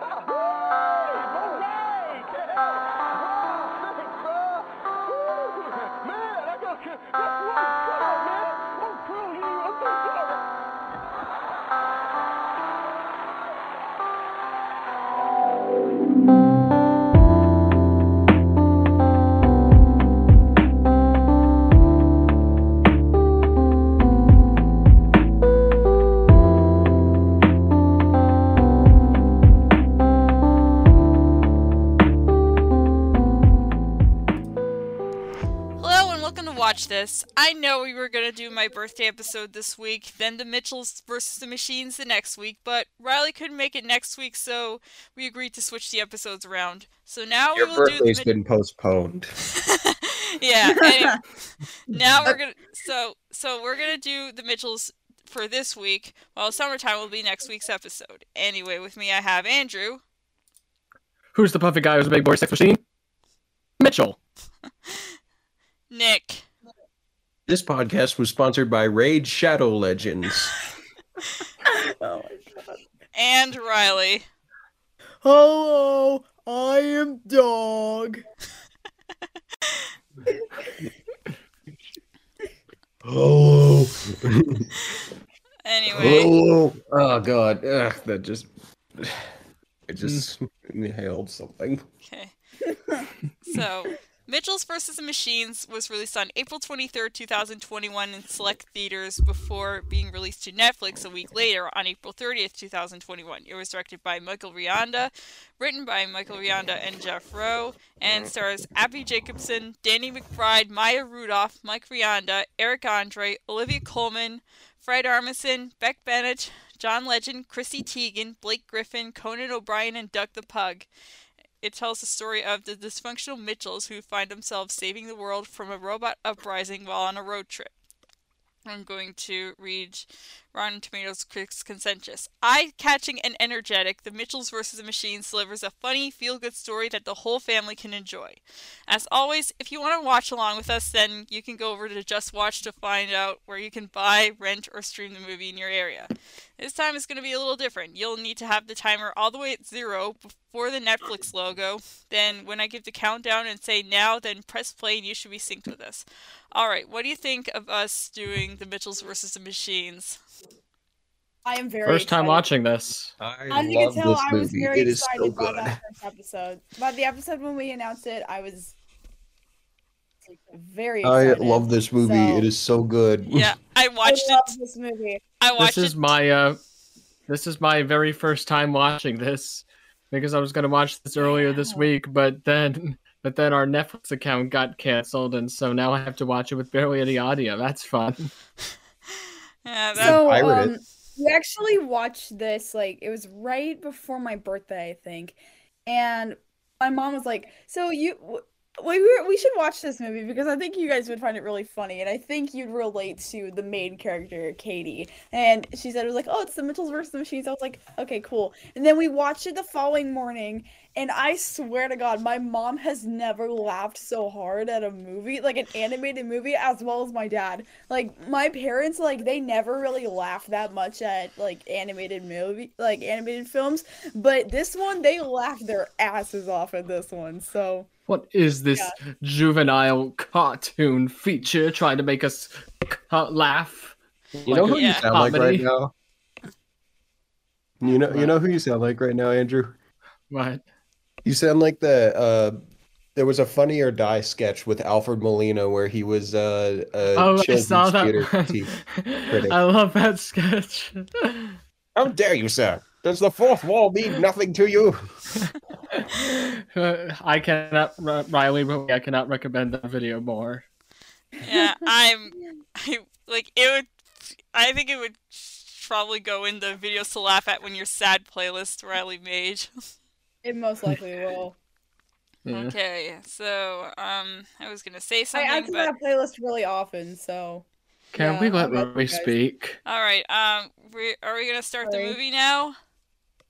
Welcome to Watch This. I know we were going to do my birthday episode this week, then the Mitchells versus the Machines the next week, but Riley couldn't make it next week, so we agreed to switch the episodes around. So now Your we will do the birthday's Mitch- been postponed. yeah. Anyway, now we're uh, gonna so so we're gonna do the Mitchells for this week, while summertime will be next week's episode. Anyway, with me I have Andrew, Who's the puffy guy who's a big boy sex machine? Mitchell. Nick, This podcast was sponsored by Raid Shadow Legends. Oh my god. and Riley. Hello, I am Dog. Oh, Anyway, oh, oh, God! Ugh, that just, it just mm. inhaled something. Okay. so, Mitchell's vs. the Machines was released on April 23rd, 2021 in select theaters before being released to Netflix a week later on April 30th, 2021. It was directed by Michael Rianda, written by Michael Rianda and Jeff Rowe, and stars Abbi Jacobson, Danny McBride, Maya Rudolph, Mike Rianda, Eric Andre, Olivia Colman, Fred Armisen, Beck Bennett, John Legend, Chrissy Teigen, Blake Griffin, Conan O'Brien, and Doug the Pug. It tells the story of the dysfunctional Mitchells who find themselves saving the world from a robot uprising while on a road trip. I'm going to read Rotten Tomatoes critics' consensus. Eye-catching and energetic, The Mitchells vs. the Machines delivers a funny, feel-good story that the whole family can enjoy. As always, if you want to watch along with us, then you can go over to Just Watch to find out where you can buy, rent, or stream the movie in your area. This time it's going to be a little different. You'll need to have the timer all the way at zero before the Netflix logo. Then, when I give the countdown and say now, then press play and you should be synced with us. Alright, what do you think of us doing the Mitchells versus the Machines? I am very First time excited. watching this. I As you can love tell, this I was movie. very It is so excited by that first episode. By the episode when we announced it, I was very excited. I love this movie. So- It is so good. Yeah, I I watched love it. this movie. I watched This is it. my uh this is my very first time watching this because I was gonna watch this earlier this week, but then but then our Netflix account got canceled and so now I have to watch it with barely any audio. That's fun. Yeah, that, So, pirate um, we actually watched this like it was right before my birthday, I think, and my mom was like, "So you." We were, we should watch this movie because I think you guys would find it really funny, and I think you'd relate to the main character, Katie. And she said it was like, "Oh, it's the Mitchells versus the Machines." I was like, "Okay, cool." And then we watched it the following morning, and I swear to God, my mom has never laughed so hard at a movie, like an animated movie, as well as my dad. Like my parents, like they never really laugh that much at like animated movie, like animated films. But this one, they laughed their asses off at this one. So What is this juvenile cartoon feature trying to make us ca- laugh? You know Like who a you Yeah. sound like right now? You know, you know who you sound like right now, Andrew. What? You sound like the uh there was a Funny or Die sketch with Alfred Molina where he was uh, a Oh, I children's saw that. theater critic. I love that sketch. How dare you, sir? Does the fourth wall mean nothing to you? I cannot, R- Riley, really, I cannot recommend that video more. yeah, I'm. I, like it would. I think it would probably go in the videos to laugh at when you're sad playlist Riley made. It most likely will. Yeah. Okay, so um, I was gonna say I something, add to but that playlist really often, so Can Yeah, we let I'll let you speak? all right. Um, we, are we gonna start the movie now?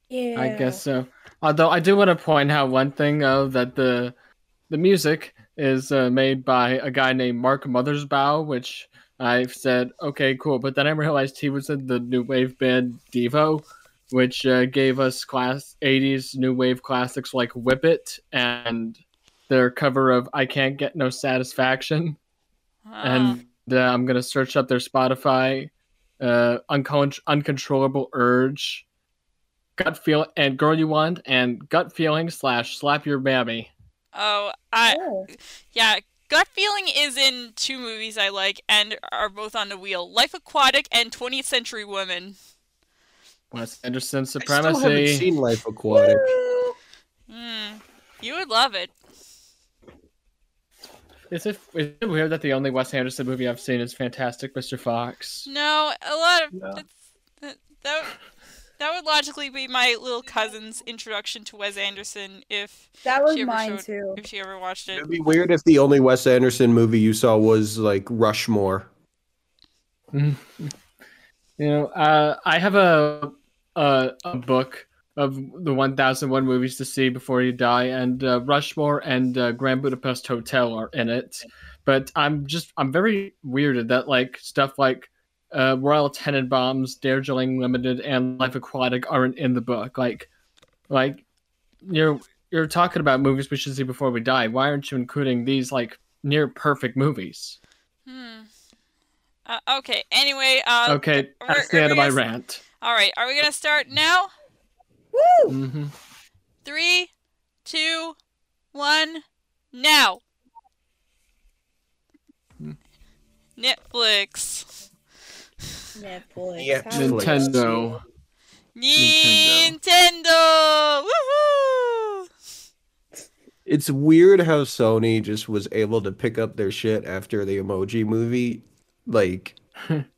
yeah. I guess so. Although I do want to point out one thing, though, that the the music is uh, made by a guy named Mark Mothersbaugh, which I've said, okay, cool. But then I realized he was in the new wave band Devo, which uh, gave us class 80s new wave classics like Whip It and their cover of I Can't Get No Satisfaction. Ah. And uh, I'm going to search up their Spotify uh, Uncon- Uncontrollable Urge, Gut Feel, and Girl You Want, and Gut Feeling slash Slap Your Mammy. oh, I Oh. yeah. Gut feeling is in two movies I like and are both on the wheel: Life Aquatic and 20th Century Woman. Wes Anderson supremacy. I still haven't Supremacy. seen Life Aquatic. Hmm. You would love it. Is it, is it weird that the only Wes Anderson movie I've seen is Fantastic Mr. Fox? No, a lot of No. that's, that that that would logically be my little cousin's introduction to Wes Anderson if That was she ever mine showed- too. if she ever watched it. It'd be weird if the only Wes Anderson movie you saw was like Rushmore. you know, uh, I have a, a a book of the 1001 movies to see before you die, and uh, Rushmore and uh, Grand Budapest Hotel are in it. But I'm just I'm very weirded that like stuff like uh, Royal Tenenbaums, Darjeeling Limited, and Life Aquatic aren't in the book. Like, like you're you're talking about movies we should see before we die. Why aren't you including these like near perfect movies? Hmm. Uh, okay. Anyway, uh, Okay, that's the end of my rant. All right. Are we gonna start now? Woo! hmm Three, two, one, now. Netflix. Netflix. Yeah, How was Nintendo. Nintendo. Nintendo. Woohoo! It's weird how Sony just was able to pick up their shit after the Emoji movie. Like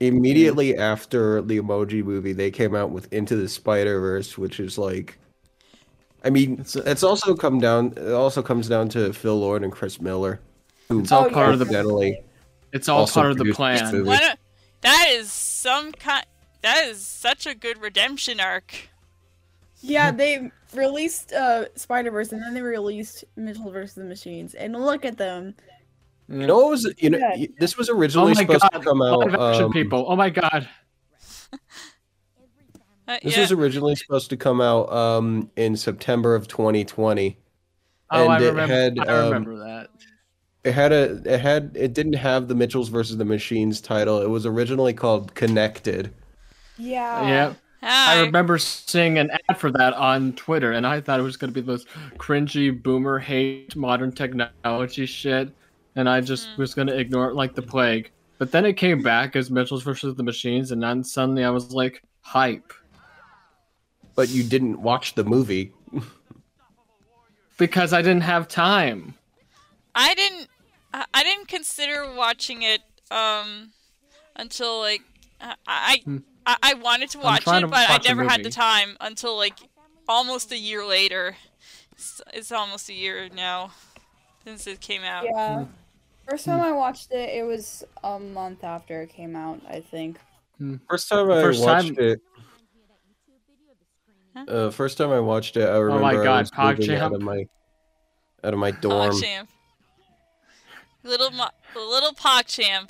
immediately after the Emoji movie, they came out with Into the Spider Verse, which is like, I mean, It's it's, also come down. It also comes down to Phil Lord and Chris Miller, who It's all Oh, part yeah. of the. incidentally It's all part of the plan. movie. That is some kind. That is such a good redemption arc. Yeah, they released uh Spider Verse and then they released Mitchell vs. the Machines, and look at them. You know what was you know Yeah. this was Oh originally my supposed god! to come out. Live action um, people. Oh my god! Uh, This yeah. was originally supposed to come out um in September of 2020. Oh, I And it remember. had, I um, remember that. It had a it had it didn't have the Mitchells versus the Machines title. It was originally called Connected. Yeah. yeah, Hi. I remember seeing an ad for that on Twitter, and I thought it was going to be those cringy boomer hate modern technology shit, and I just Hmm. was going to ignore it like the plague. But then it came back as Mitchell's versus the Machines, and then suddenly I was like, hype. But you didn't watch the movie. Because I didn't have time. I didn't. I I didn't consider watching it um until like I I, Hmm. I, I wanted to watch it, to but I watch a never had the time until like almost a year later. It's, it's almost a year now since it came out. Yeah. Hmm. First time I watched it, it was a month after it came out, I think. First time I First watched time- it. Uh, first time I watched it, I remember Oh my I God, was moving out of my out of my dorm. PogChamp. Little mo- little PogChamp.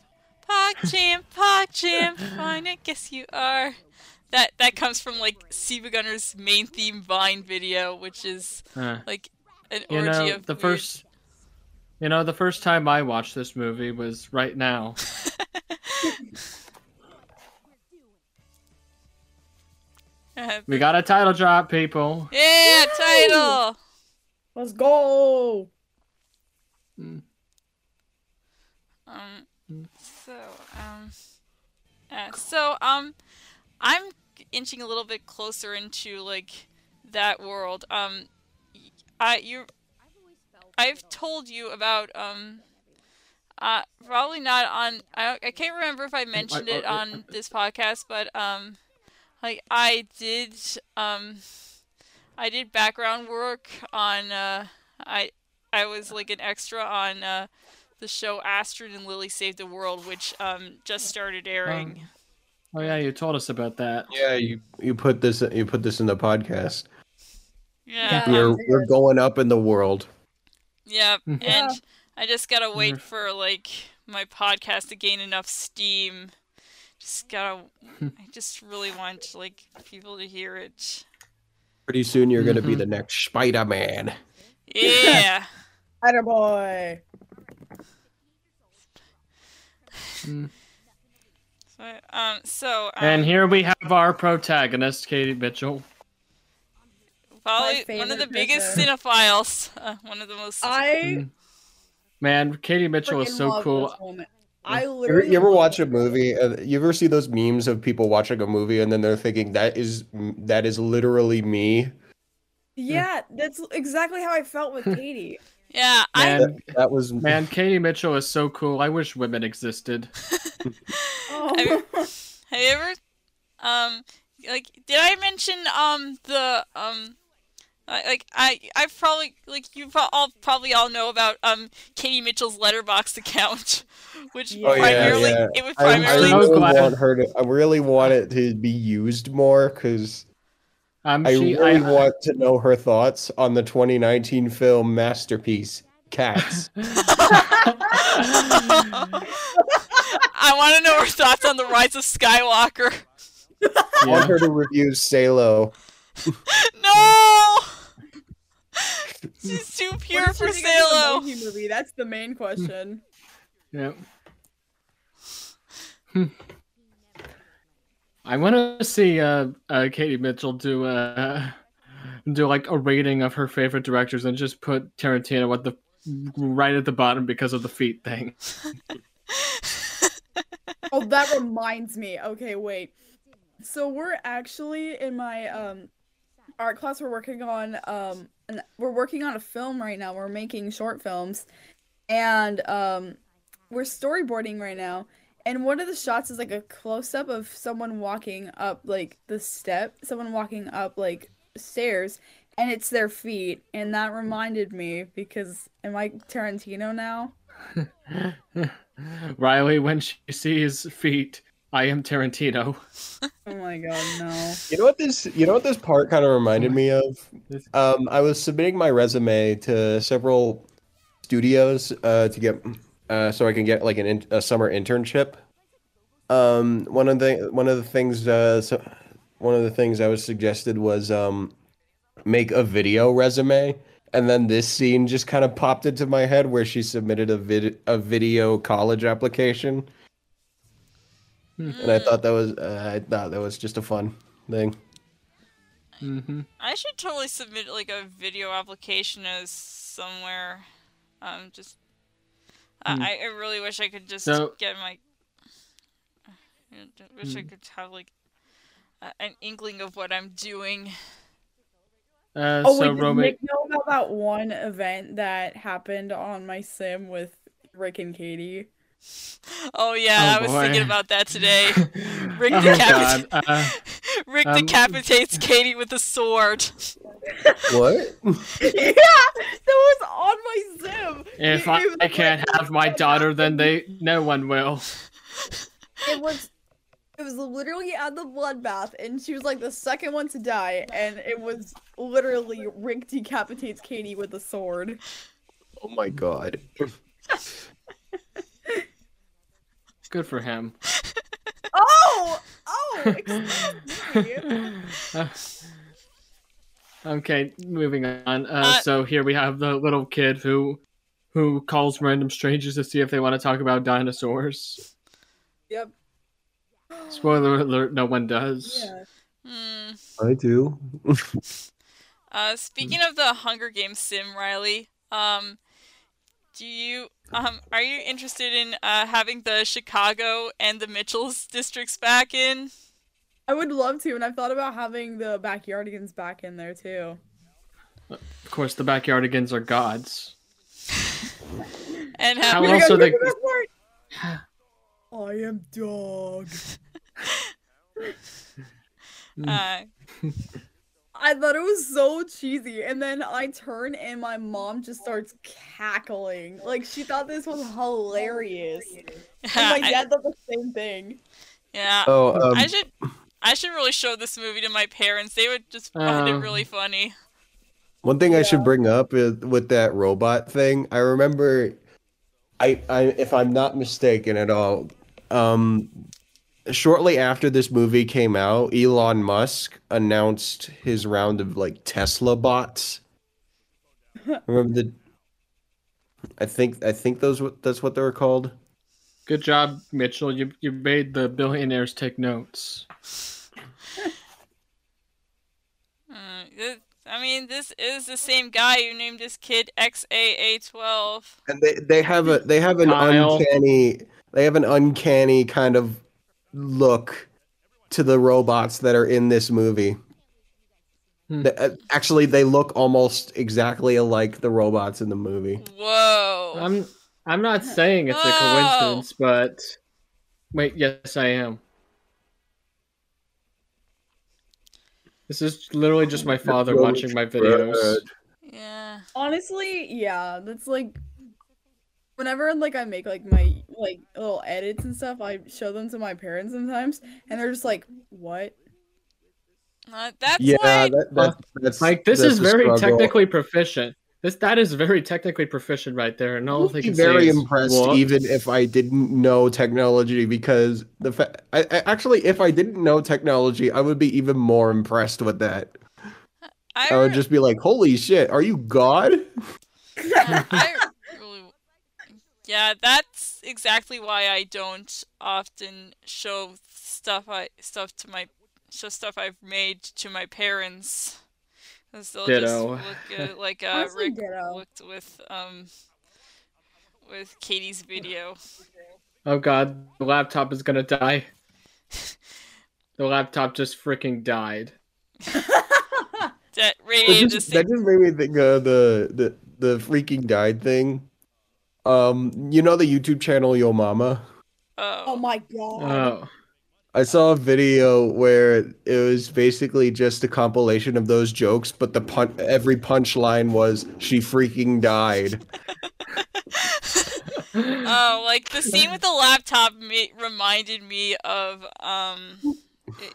PogChamp, PogChamp, fine, I guess you are. That that comes from like SiIvaGunner's main theme Vine video, which is Uh, like an you orgy know, of the weird- first. You know, the first time I watched this movie was right now. We got a title drop, people. yeah, Woo! title. Let's go! Um. So um. Uh, so um, I'm inching a little bit closer into like that world. Um, y- I you. I've told you about um. Uh, probably not on. I I can't remember if I mentioned it on this podcast, but um, like I did um, I did background work on uh, I I was like an extra on uh, the show Astrid and Lily Save the World, which um just started airing. Oh yeah, you told us about that. Yeah, you you put this you put this in the podcast. Yeah, Yeah. We're um, we're going up in the world. Yeah, Mhm. and I just gotta wait Mhm. for like my podcast to gain enough steam, just gotta. I just really want like people to hear it. Pretty soon you're gonna be Mhm. the next Spider-Man. Yeah. Attaboy. Mm. so, um. So. Um, And here we have our protagonist, Katie Mitchell. Probably one of the favorite biggest person. cinephiles. Uh, one of the most. I Man, Katie Mitchell is so cool. I You ever, literally. you ever watch a movie? And you ever see those memes of people watching a movie and then they're thinking that is that is literally me? Yeah, that's exactly how I felt with Katie. yeah. I. Man, That, that was man, Katie Mitchell is so cool. I wish women existed. Oh. Have you ever, um, like, did I mention um the um, I- like I I probably like you all probably all know about um Katie Mitchell's Letterboxd account, which Oh, primarily yeah. it would I, I primarily I really glad- want her to. I really want it to be used more because Um, I she, really I, want to know her thoughts on the 2019 film masterpiece Cats. I want to know her thoughts on the rise of Skywalker. I want her to review Salo. No, she's too pure for you think of the Salo. Movie? That's the main question. Yeah. Hmm. I want to see uh, uh, Katie Mitchell do uh, do like a rating of her favorite directors and just put Tarantino at the right at the bottom because of the feet thing. Oh, that reminds me. Okay, wait. So we're actually in my um art class. We're working on um we're working on a film right now. We're making short films, and um we're storyboarding right now. And one of the shots is like a close up of someone walking up like the step, someone walking up like stairs, and it's their feet. And that reminded me because am I Tarantino now? Riley, when she sees feet, I am Tarantino. Oh my god, no. You know what this? You know what this part kind of reminded me of? Um, I was submitting my resume to several studios uh, to get uh, so I can get like an in, a summer internship. Um, one of the one of the things uh, so, one of the things I was suggested was um, make a video resume, and then this scene just kind of popped into my head where she submitted a vid a video college application, and I thought that was uh, I thought that was just a fun thing. hmm I should totally submit like a video application as somewhere. Um, just I Hmm. I I really wish I could just So- get my. I wish I Hmm. could have like a, an inkling of what I'm doing. Uh, Oh, so wait, did Romy, Nick know about that one event that happened on my sim with Rick and Katie? Oh yeah, Oh, I was thinking about that today. Rick oh decapitates. god, uh, Rick um, decapitates Katie with a sword. What? yeah, that was on my sim. if It- I, it I can't like- have my daughter, then they no one will. It was. It was literally at the bloodbath, and she was like the second one to die, and it was literally Rick decapitates Katie with a sword. Oh my god. Good for him. Oh, oh, excuse me. Okay, moving on. Uh, Uh, so here we have the little kid who who calls random strangers to see if they want to talk about dinosaurs. Yep. Spoiler alert: no one does. Yeah. Hmm. I do. Uh, speaking of the Hunger Games sim, Riley, um, do you um are you interested in uh having the Chicago and the Mitchells districts back in? I would love to, and I've thought about having the backyardigans back in there too. Of course, the backyardigans are gods. And How have else are they? I am dog. uh, I thought it was so cheesy, and then I turn and my mom just starts cackling. Like she thought this was hilarious. And my I- dad thought the same thing. yeah, Oh, um, I should I should really show this movie to my parents. They would just find it Um, really funny. one thing I should bring up is, with that robot thing. I remember, I, I, if I'm not mistaken at all, um, shortly after this movie came out, Elon Musk announced his round of like Tesla bots. Remember the? I think I think those what that's what they were called. Good job, Mitchell. You you made the billionaires take notes. Uh, this- I mean, this is the same guy who named his kid XAA12. And they they have a they have an Kyle. uncanny they have an uncanny kind of look to the robots that are in this movie. Hmm. Uh, actually, they look almost exactly alike the robots in the movie. Whoa. I'm I'm not saying it's a coincidence, but wait, yes, I am. This is literally just my father watching my videos. yeah. Honestly, yeah, that's like whenever like I make like my like little edits and stuff, I show them to my parents sometimes, and they're just like, "What?" Uh, that's Yeah, why. that, that, that's Like this that's is very struggle. technically proficient. This that is very technically proficient right there, and all I'd they be can very say impressed "What?" even if I didn't know technology because the fa- I, I, actually if I didn't know technology I would be even more impressed with that. I, I would re- just be like, "Holy shit, are you God?" I really. Yeah, that's exactly why I don't often show stuff I stuff to my show stuff I've made to my parents. 'Cause they'll Ditto. just look at like uh, Honestly, Rick ditto. looked with um with Katie's video. Oh god, the laptop is gonna die. The laptop just freaking died. That That just, that just made me think of the, the the freaking died thing. Um, you know the YouTube channel Yo Mama? Oh Oh, my god! Oh, I saw a video where it was basically just a compilation of those jokes, but the pun- every punchline was "she freaking died." oh, like the scene with the laptop ma- reminded me of um i-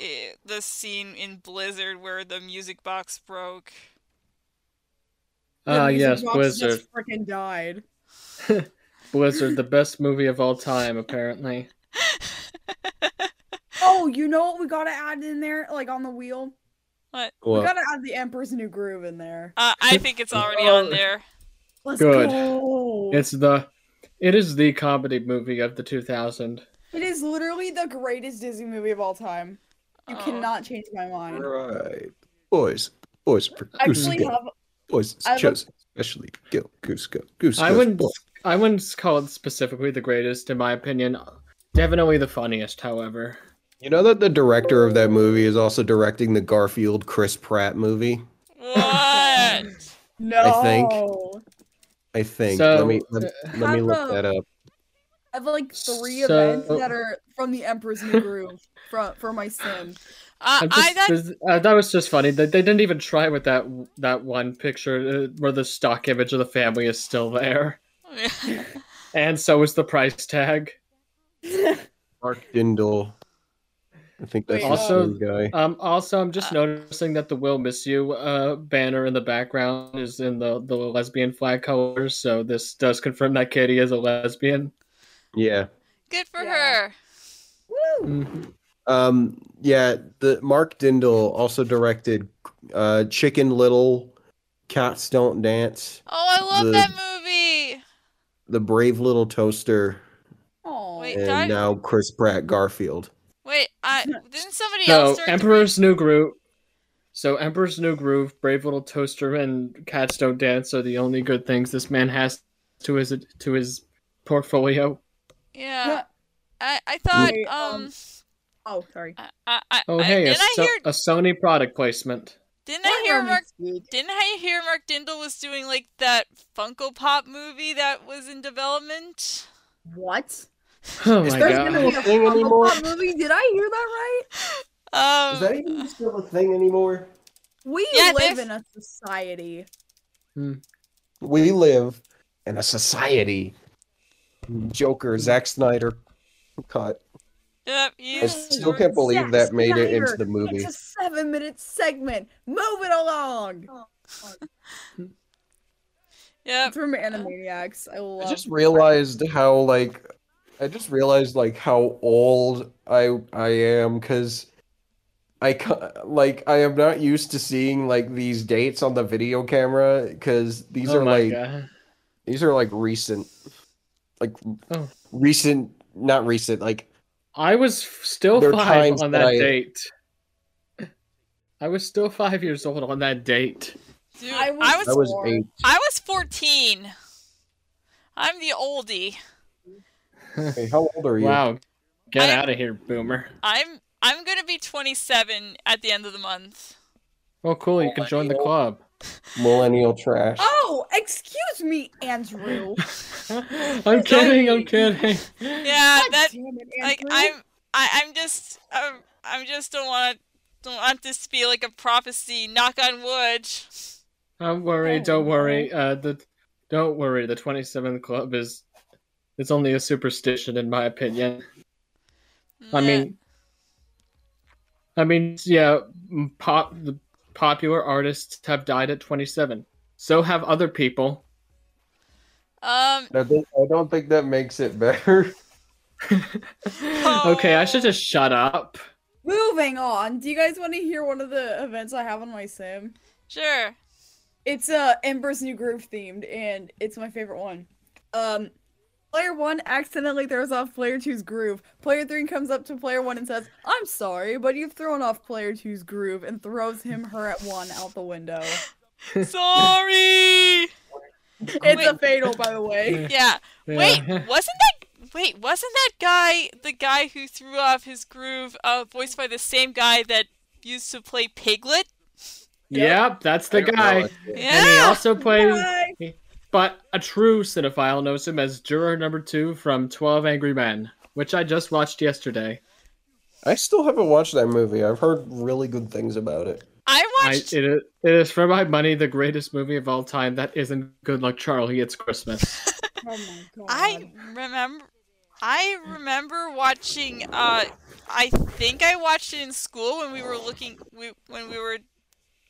i- the scene in Blizzard where the music box broke. The ah music yes, box Blizzard. just freaking died. Blizzard, the best movie of all time, apparently. Oh, you know what we gotta add in there, like on the wheel? What? We Well, gotta add the Emperor's New Groove in there. Uh, I think it's already Oh. on there. Let's Good. go. It's the, it is the comedy movie of the 2000. It is literally the greatest Disney movie of all time. You Oh. cannot change my mind. right, boys, boys, for I Goose actually Go. have boys I have chosen, especially Gil, Goose Go, Goose I goes wouldn't, boy. I wouldn't call it specifically the greatest, in my opinion. Definitely the funniest, however. You know that the director of that movie is also directing the Garfield Chris Pratt movie. What? no. I think- I think. So, let me let, let me look a- that up. I have like three So- events that are from the Emperor's New Groove for for my sim. Uh, I'm I that uh, that was just funny. They, they didn't even try with that that one picture uh, where the stock image of the family is still there, and so is the price tag. Mark Dindal. I think that's Wait, the Also- same guy. Um, also, I'm just Uh, noticing that the "Will Miss You" uh, banner in the background is in the the lesbian flag colors. So this does confirm that Katie is a lesbian. Yeah. good for Yeah. her. Woo! Mhm. Um. Yeah. The Mark Dindal also directed uh, Chicken Little, Cats Don't Dance, Oh, I love The- that movie. The Brave Little Toaster, Aw. Wait, and that- now Chris Pratt Garfield. Wait, I didn't somebody So else direct the Emperor's New Groove. So Emperor's New Groove, Brave Little Toaster, and Cats Don't Dance are the only good things this man has to his to his portfolio. movie? Yeah. I I thought Wait, um. um, Oh, sorry. I, I, I, Oh hey, a, so- hear a Sony product placement. Didn't I hear Mark speak. Didn't I hear Mark Dindal was doing like that Funko Pop movie that was in development? What? Oh Is my there There's god. gonna be a thing Funko anymore? Pop movie. Did I hear that right? Um, Is that even still a thing anymore? We Yeah, live they've- in a society. We live in a society. Joker, Zack Snyder, cut. Yep, you I still can't believe Zack that made it into the movie. It's a seven-minute segment. Move it along. yeah. From Animaniacs. I love. I just realized how like I just realized like how old I I am because I like I am not used to seeing like these dates on the video camera because these oh are like god. these are like recent, like Oh. recent, not recent, like I was still There five on that that I- date. I was still five years old on that date. Dude, I I was- was I was Four. eight. I was 14. I'm the oldie. Hey, how old are you? Wow. Get I- out of here, boomer. I'm I'm gonna be 27 at the end of the month. Oh, cool. You can join the club. Millennial trash. Oh, excuse me, Andrew. I'm kidding. I'm kidding. Yeah, God that damn it, like I'm I, I'm just um, I'm just don't want don't want this to be like a prophecy. Knock on wood. Don't worry. Oh, Don't worry. Uh, the don't worry. The 27th club is it's only a superstition, in my opinion. I mean, I mean, yeah. Pop the popular artists have died at 27. So have other people. Um, I don't, I don't think that makes it better. okay, I should just shut up. Moving on. Do you guys want to hear one of the events I have on my sim? sure. It's uh Ember's New Groove themed, and it's my favorite one. Um, player one accidentally throws off player two's groove. Player three comes up to player one and says, "I'm sorry, but you've thrown off player two's groove," and throws him her at one out the window. Sorry. It's a fatal, by the way. Yeah. Wait, wasn't that wait, wasn't that guy the guy who threw off his groove uh voiced by the same guy that used to play Piglet? Yep, that's the I don't know, guy. Yeah. And he also plays, Bye. but a true cinephile knows him as juror number two from 12 Angry Men, which I just watched yesterday. I still haven't watched that movie. I've heard really good things about it. I I, watched it, is, it is for my money the greatest movie of all time that isn't Good Luck Charlie. It's Christmas. Oh my god. I remember I remember watching uh I think I watched it in school when we were looking we, when we were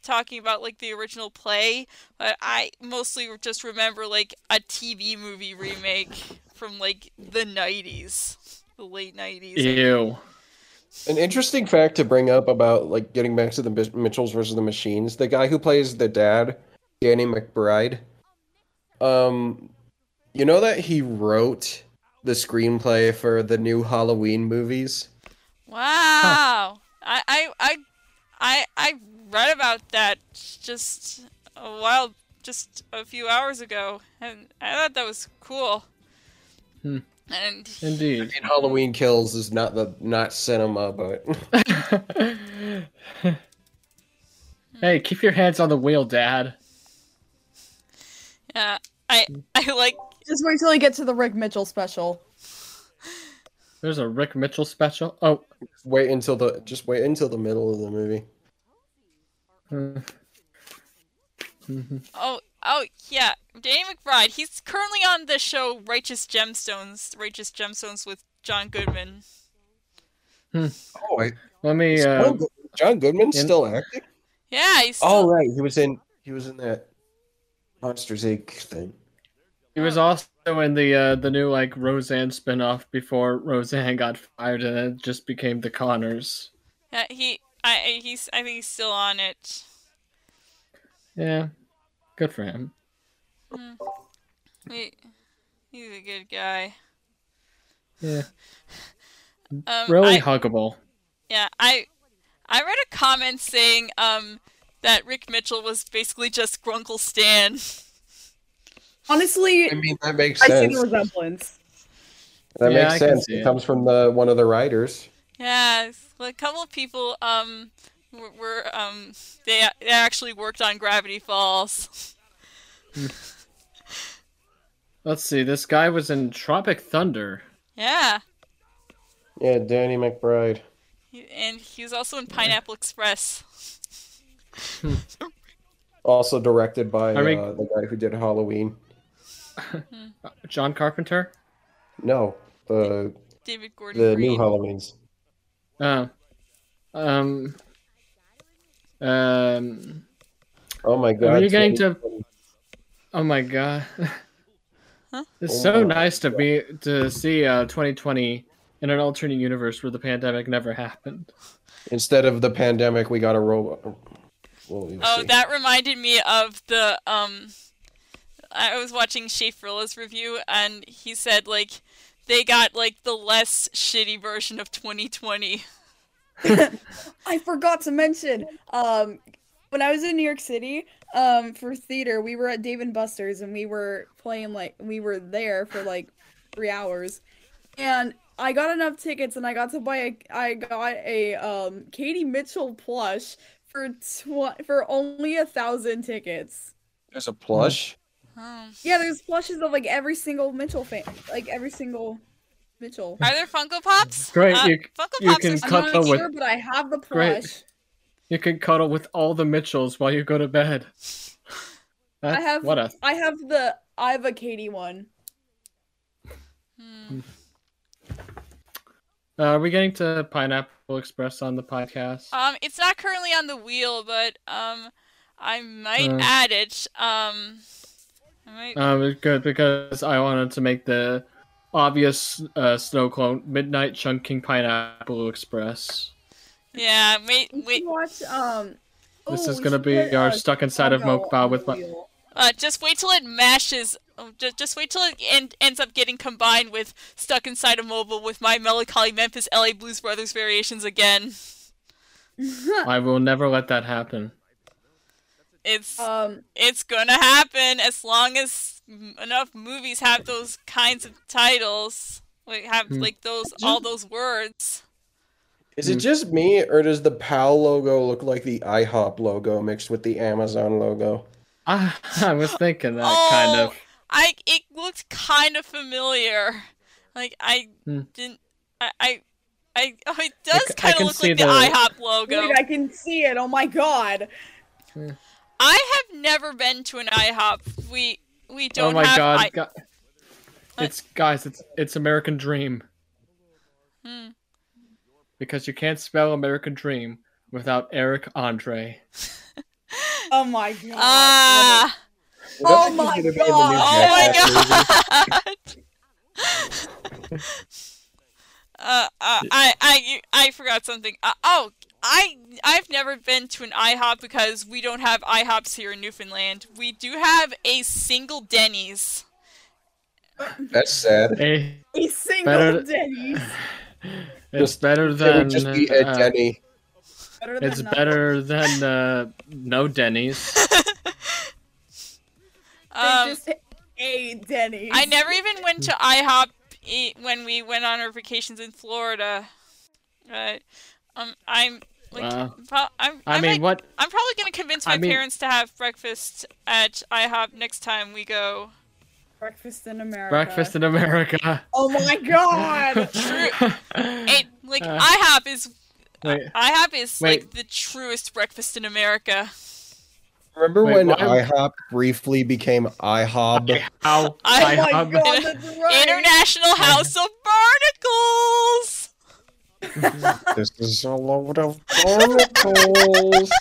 talking about like the original play, but I mostly just remember like a TV movie remake from like the 90s, the late 90s. Ew. An interesting fact to bring up about like getting back to the Mitchells versus the Machines. The guy who plays the dad, Danny McBride. Um, you know that he wrote the screenplay for the new Halloween movies. Wow. I, I I I I read about that just a while just a few hours ago and I thought that was cool. Hmm. And Indeed. I mean, Halloween Kills is not the not cinema, but hey, keep your hands on the wheel, Dad. yeah, I I like Just wait till I get to the Rick Mitchell special. There's a Rick Mitchell special. Oh, wait until the just wait until the middle of the movie. mhm. oh oh yeah, Danny McBride. He's currently on the show Righteous Gemstones, Righteous Gemstones with John Goodman. Oh, wait. let me. Uh, John Goodman's in- still acting. Yeah, he's still, Oh right, he was in he was in that Monsters Inc. thing. he was also in the uh, the new like Roseanne spinoff before Roseanne got fired, and it just became the Connors. yeah, he I I- he's I think he's still on it. Yeah, good for him. He, he's a good guy. Yeah, Um, really I- huggable. Yeah, I I read a comment saying um that Rick Mitchell was basically just Grunkle Stan. Honestly, I mean, that makes sense. I see the resemblance. That Yeah, makes I sense. It it. comes from the one of the writers. Yeah, a couple of people um were, were um they they actually worked on Gravity Falls. Let's see. This guy was in Tropic Thunder. Yeah, Yeah, Danny McBride. he, and he was also in Pineapple Express. Also directed by I mean- uh, the guy who did Halloween. John Carpenter. No, the David Gordon the Green. new Halloweens. Oh. Um. Um. Oh my god! Are you getting Tony- to? Oh my god. It's Oh so my nice to be to see uh 2020 in an alternate universe where the pandemic never happened. Instead of the pandemic, we got a robot. Well, we'll Oh, see. that reminded me of the um. I was watching Schaffrillas' review, and he said like they got like the less shitty version of 2020. I forgot to mention, um, when I was in New York City, um, for theater, we were at Dave and Buster's and we were playing like we were there for like three hours, and I got enough tickets and I got to buy a I got a um Katie Mitchell plush for tw- for only a thousand tickets. There's a plush. Oh. Yeah, there's plushes of like every single Mitchell fan, like every single Mitchell. Are there Funko Pops? Great, Uh, you- Funko you Pops can are I'm not with- sure, but I have the Great. You can cuddle with all the Mitchells while you go to bed. That- I have what a I have the I have a Katie one. Hmm. uh, are we getting to Pineapple Express on the podcast? Um, it's not currently on the wheel, but um, I might Uh. add it. Um, I might. Um, it's good because I wanted to make the obvious uh, snow clone Midnight Chunking Pineapple Express. yeah, wait, We wait. watch um. This oh, is gonna be put, our uh, stuck inside of Chicago Mokba with the my. wheel. Uh, just wait till it mashes. Just, just wait till it en- ends up getting combined with Stuck Inside a Mobile with My Melancholy Memphis LA Blues Brothers variations again. I will never let that happen. It's um. it's gonna happen as long as m- enough movies have those kinds of titles. Like have Hmm. like those all those words. Is it just me, or does the PAL logo look like the IHOP logo mixed with the Amazon logo? I, I was thinking that kind Oh, of. I it looked kind of familiar. Like I Hmm. didn't. I I. I, oh, it does c- I kind of look like the, the- IHOP logo. Wait, I can see it. Oh my god. I have never been to an IHOP. We we don't oh my have. god, I- gu- it's guys, it's it's American Dream Hmm. because you can't spell American Dream without Eric Andre. Oh my god. Ah! Oh my if they did it in the new God. oh my god! Uh, uh, I I I forgot something. Uh, oh, I I've never been to an IHOP because we don't have IHOPs here in Newfoundland. We do have a single Denny's. That's sad. A, a single Better- Denny's. it's Just- better It than would just be a uh, Denny. Better it's nothing. better than uh, no Denny's. Um, just a Denny's. I never even went to IHOP when we went on our vacations in Florida. Right. Um, I'm like, Wow. pro- I'm. I I'm mean, like- what? I'm probably gonna convince my I mean- parents to have breakfast at IHOP next time we go. Breakfast in America. Breakfast in America. Oh my god. It like Uh, IHOP is Wait, IHOP is Wait. like the truest breakfast in America. Remember Wait, when why- IHOP briefly became IHOB? how I- Oh my IHOP god, that's right. International House of Barnacles. this is a load of barnacles.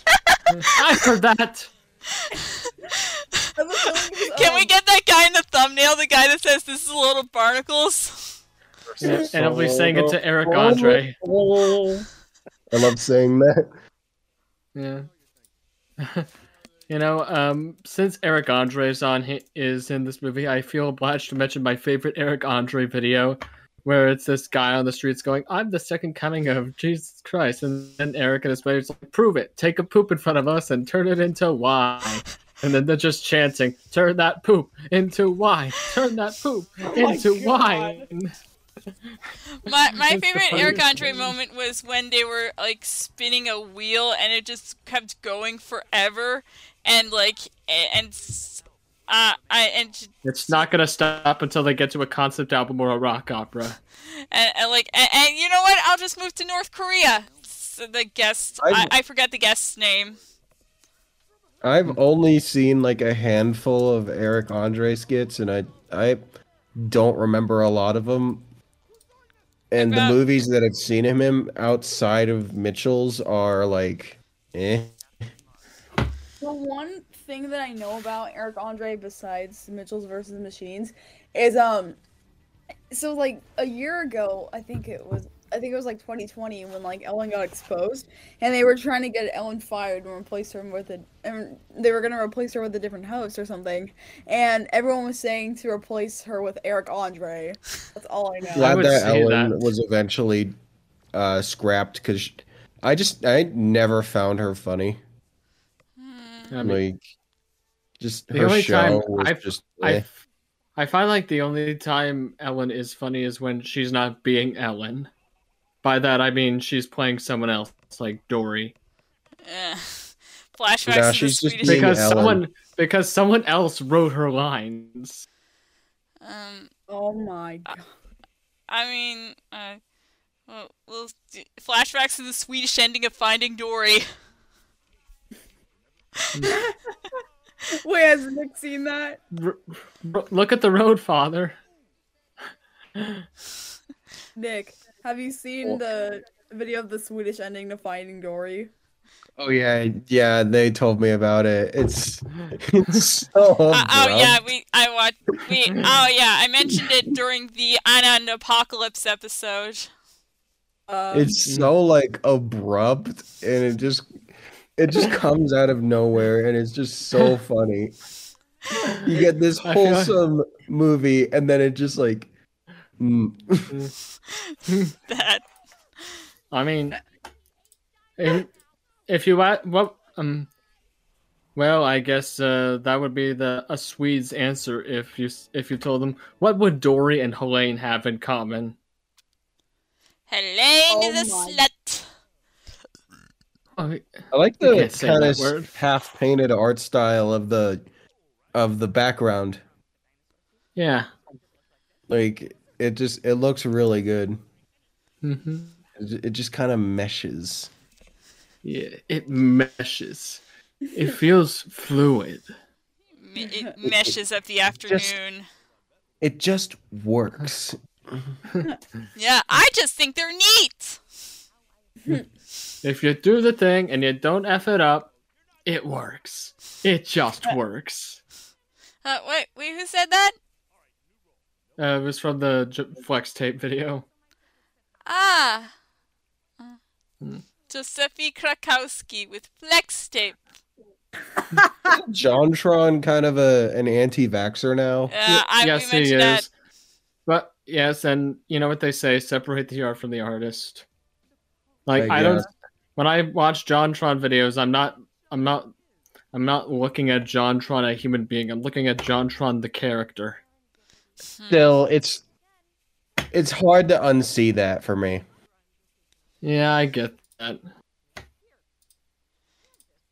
I heard that. I have a feeling it was, Can we get that guy in the thumbnail? The guy that says this is a load of barnacles. Yeah, and I'll be saying it to Eric Andre. I love saying that. Yeah. You know, um, since Eric Andre is on hi- is in this movie, I feel obliged to mention my favorite Eric Andre video, where it's this guy on the streets going, "I'm the second coming of Jesus Christ," and then Eric and his buddies like, "Prove it! Take a poop in front of us and turn it into wine." And then they're just chanting, "Turn that poop into wine! Turn that poop my into God. wine!" My my favorite Eric funniest Andre thing. moment was when they were like spinning a wheel and it just kept going forever, and like and uh I and It's not gonna stop until they get to a concept album or a rock opera. and, and like and, and you know what? I'll just move to North Korea. So the guest, I, I- I forgot the guest's name. I've only seen like a handful of Eric Andre skits, and I I don't remember a lot of them. And the movies that I've seen him in outside of Mitchell's are like, eh. The one thing that I know about Eric Andre besides Mitchell's versus Machines is um so like a year ago, I think it was I think it was like 2020 when like Ellen got exposed and they were trying to get Ellen fired and replace her with a and they were going to replace her with a different host or something and everyone was saying to replace her with Eric Andre. That's all I know. Glad would that Ellen that. was eventually uh, scrapped because I just I never found her funny. I mean, like, just the her only show time was I've- just. I, eh. I find like the only time Ellen is funny is when she's not being Ellen. By that I mean she's playing someone else, like Dory, Eh. Flashbacks Nah, to the she's just Swedish. being because Ellen. someone because someone else wrote her lines. Um, Oh my god. I mean, uh, well, well, flashbacks to the Swedish ending of Finding Dory. Wait, has Nick seen that? R- r- look at the road, father. Nick, have you seen the video of the Swedish ending to Finding Dory? Oh yeah, yeah. They told me about it. It's it's so. Uh, oh yeah, we I watched. We oh yeah, I mentioned it during the Anand Apocalypse episode. Um, It's so like abrupt, and it just it just comes out of nowhere, and it's just so funny. You get this I feel like- wholesome movie, and then it just like. mm. That I mean, if, if you wa- what um, well, I guess uh, that would be the a Swede's answer if you if you told them what would Dory and Helene have in common. Helene Oh is a my- slut. Oh, I like the kind of half painted art style of the of the background. yeah. Like it just it looks really good. Mm-hmm. It, it just kind of meshes. Yeah, it meshes. It feels fluid. It meshes up the afternoon. It just works. Yeah, I just think they're neat. If you do the thing and you don't f it up, it works. It just works. Uh, wait, wait, who said that? Uh, it was from the J- Flex tape video. Ah. Uh, Hmm. Giuseppe Krakowski with flex tape. JonTron kind of a an anti-vaxer now. Uh, I, yes, he mentioned that. is. But yes, and you know what they say: separate the art from the artist. Like I I, don't. Guess. When I watch JonTron videos, I'm not. I'm not. I'm not looking at JonTron a human being. I'm looking at JonTron the character. Still, it's it's hard to unsee that for me. Yeah, I get that.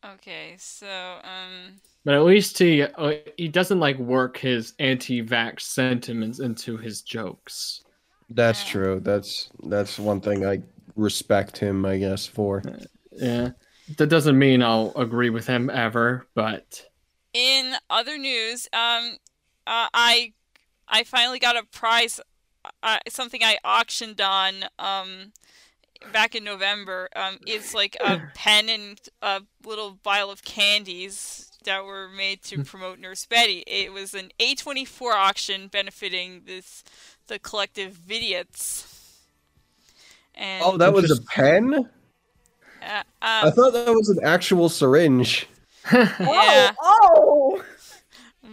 Okay, so um, But at least he uh, he doesn't like work his anti-vax sentiments into his jokes. That's Yeah. true. That's that's one thing I respect him, I guess, for. Yeah, that doesn't mean I'll agree with him ever, but in other news, um, uh, I I finally got a prize, uh, something I auctioned on um back in November. Um, it's like a pen and a little vial of candies that were made to promote Nurse Betty. It was an A24 auction benefiting this the collective Vidiots. And Oh, that was a pen? uh, I um, thought that was an actual syringe. yeah. Oh,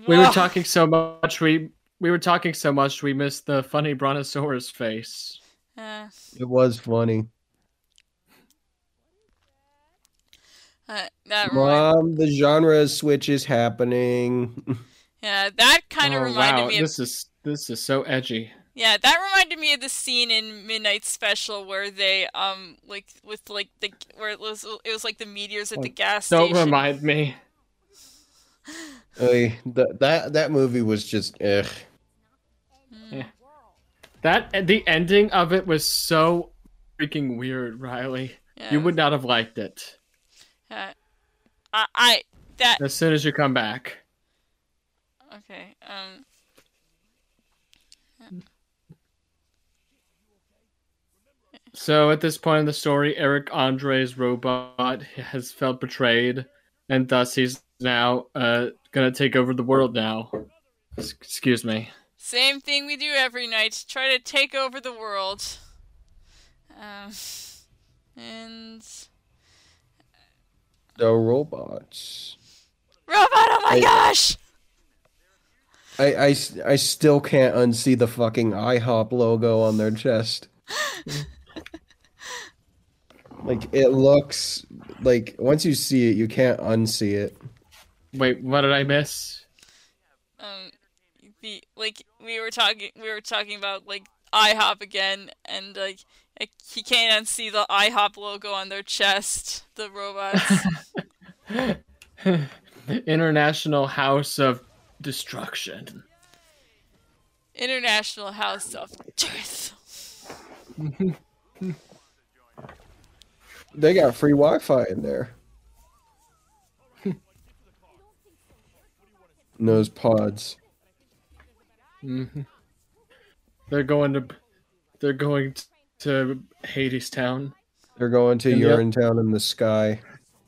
we were talking so much we we were talking so much we missed the funny brontosaurus face. Uh, It was funny. uh, that remind- Mom, the genre switch is happening. yeah, that kind of oh, reminded wow, me of this is this is so edgy. Yeah, that reminded me of the scene in Midnight Special where they um like with like the where it was it was like the meteors at the gas station. Don't remind me. Oy, th- that that movie was just ugh. That the ending of it was so freaking weird, Riley. Yeah, You would not have liked it uh, I, I that as soon as you come back. okay um So at this point in the story, Eric Andre's robot has felt betrayed and thus he's now uh gonna take over the world now. S- excuse me. Same thing we do every night. Try to take over the world. Um, and The robots. robot. Oh my Hey. gosh! I, I, s- I still can't unsee the fucking IHOP logo on their chest. like it looks like once you see it, you can't unsee it. Wait, what did I miss? Um, the like we were talking, we were talking about like IHOP again, and like like, he can't unsee the IHOP logo on their chest. The robots. International House of Destruction. International House of Death. They got free Wi-Fi in there. In those pods. hmm They're going to, they're going to Hadestown. They're going to And the- Urinetown in the sky.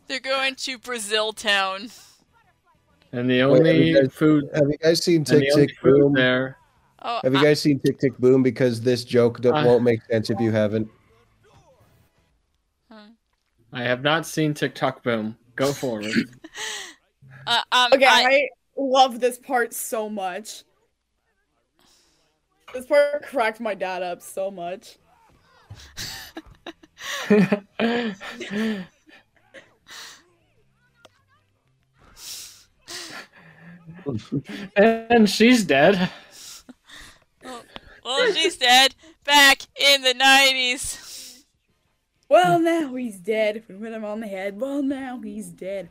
They're going to Brazil Town. And the Wait, have only you guys- food, Have you guys seen and Tick Tick Boom? there. Oh, Have you I- guys seen Tick Tick Boom? Because this joke that I- won't make sense if you haven't. I have not seen TikTok Boom. Go forward. uh, um, Okay, I- I love this part so much. This part cracked my dad up so much. and she's dead. well, she's dead. Back in the nineties. Well, now he's dead. We hit him on the head. Well, now he's dead.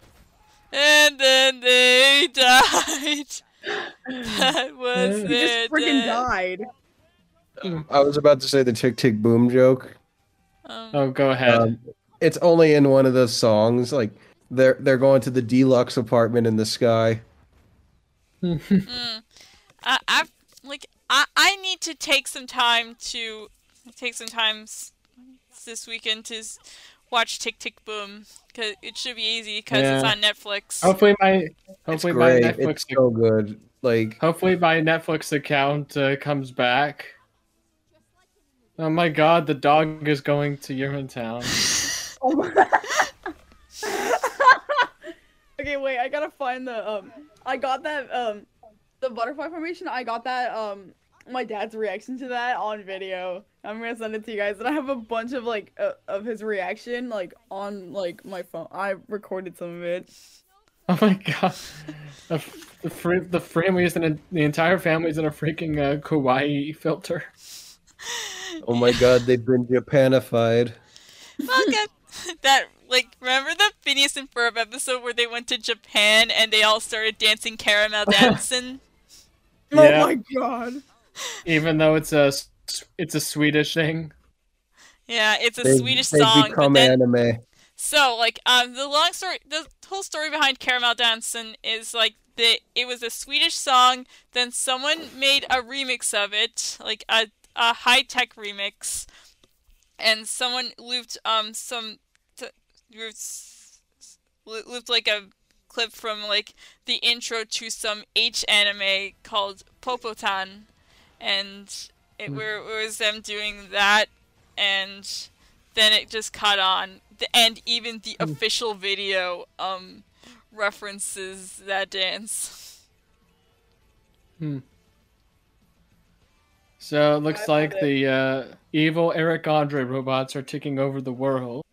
And then they died. That was He He just freaking died. I was about to say the Tick Tick Boom joke. Um, Oh, go ahead. Um, it's only in one of those songs. Like they're they're going to the deluxe apartment in the sky. mm. I, I like I, I need to take some time to take some time s- this weekend to watch Tick Tick Boom because it should be easy because it's on Netflix. hopefully my It's hopefully my. Netflix It's so good. Like hopefully my Netflix account uh, comes back. Oh my god, the dog is going to Urinetown. Oh my- okay, wait. I gotta find the um. I got that um, the butterfly formation. I got that um. My dad's reaction to that on video. I'm gonna send it to you guys, and I have a bunch of like uh, of his reaction like on like my phone. I recorded some of it. Oh my god. The, f- the, fr- the family is in a, the entire family is in a freaking uh, kawaii filter. oh my god, they've been Japanified. Welcome. that like remember the Phineas and Ferb episode where they went to Japan and they all started dancing caramel dancing? Yeah. Oh my god. Even though it's a s- it's a Swedish thing. yeah, it's a They've- Swedish they've song, but become then anime. So, like, um, the long story, the whole story behind Caramel Dancing is like the it was a Swedish song. Then someone made a remix of it, like a a high tech remix, and someone looped um some t- looped, looped like a clip from like the intro to some H anime called Popotan, and it, where it was them doing that, and then it just caught on The- and even the official video um references that dance Hmm. So it looks I like love the uh, evil Eric Andre robots are taking over the world.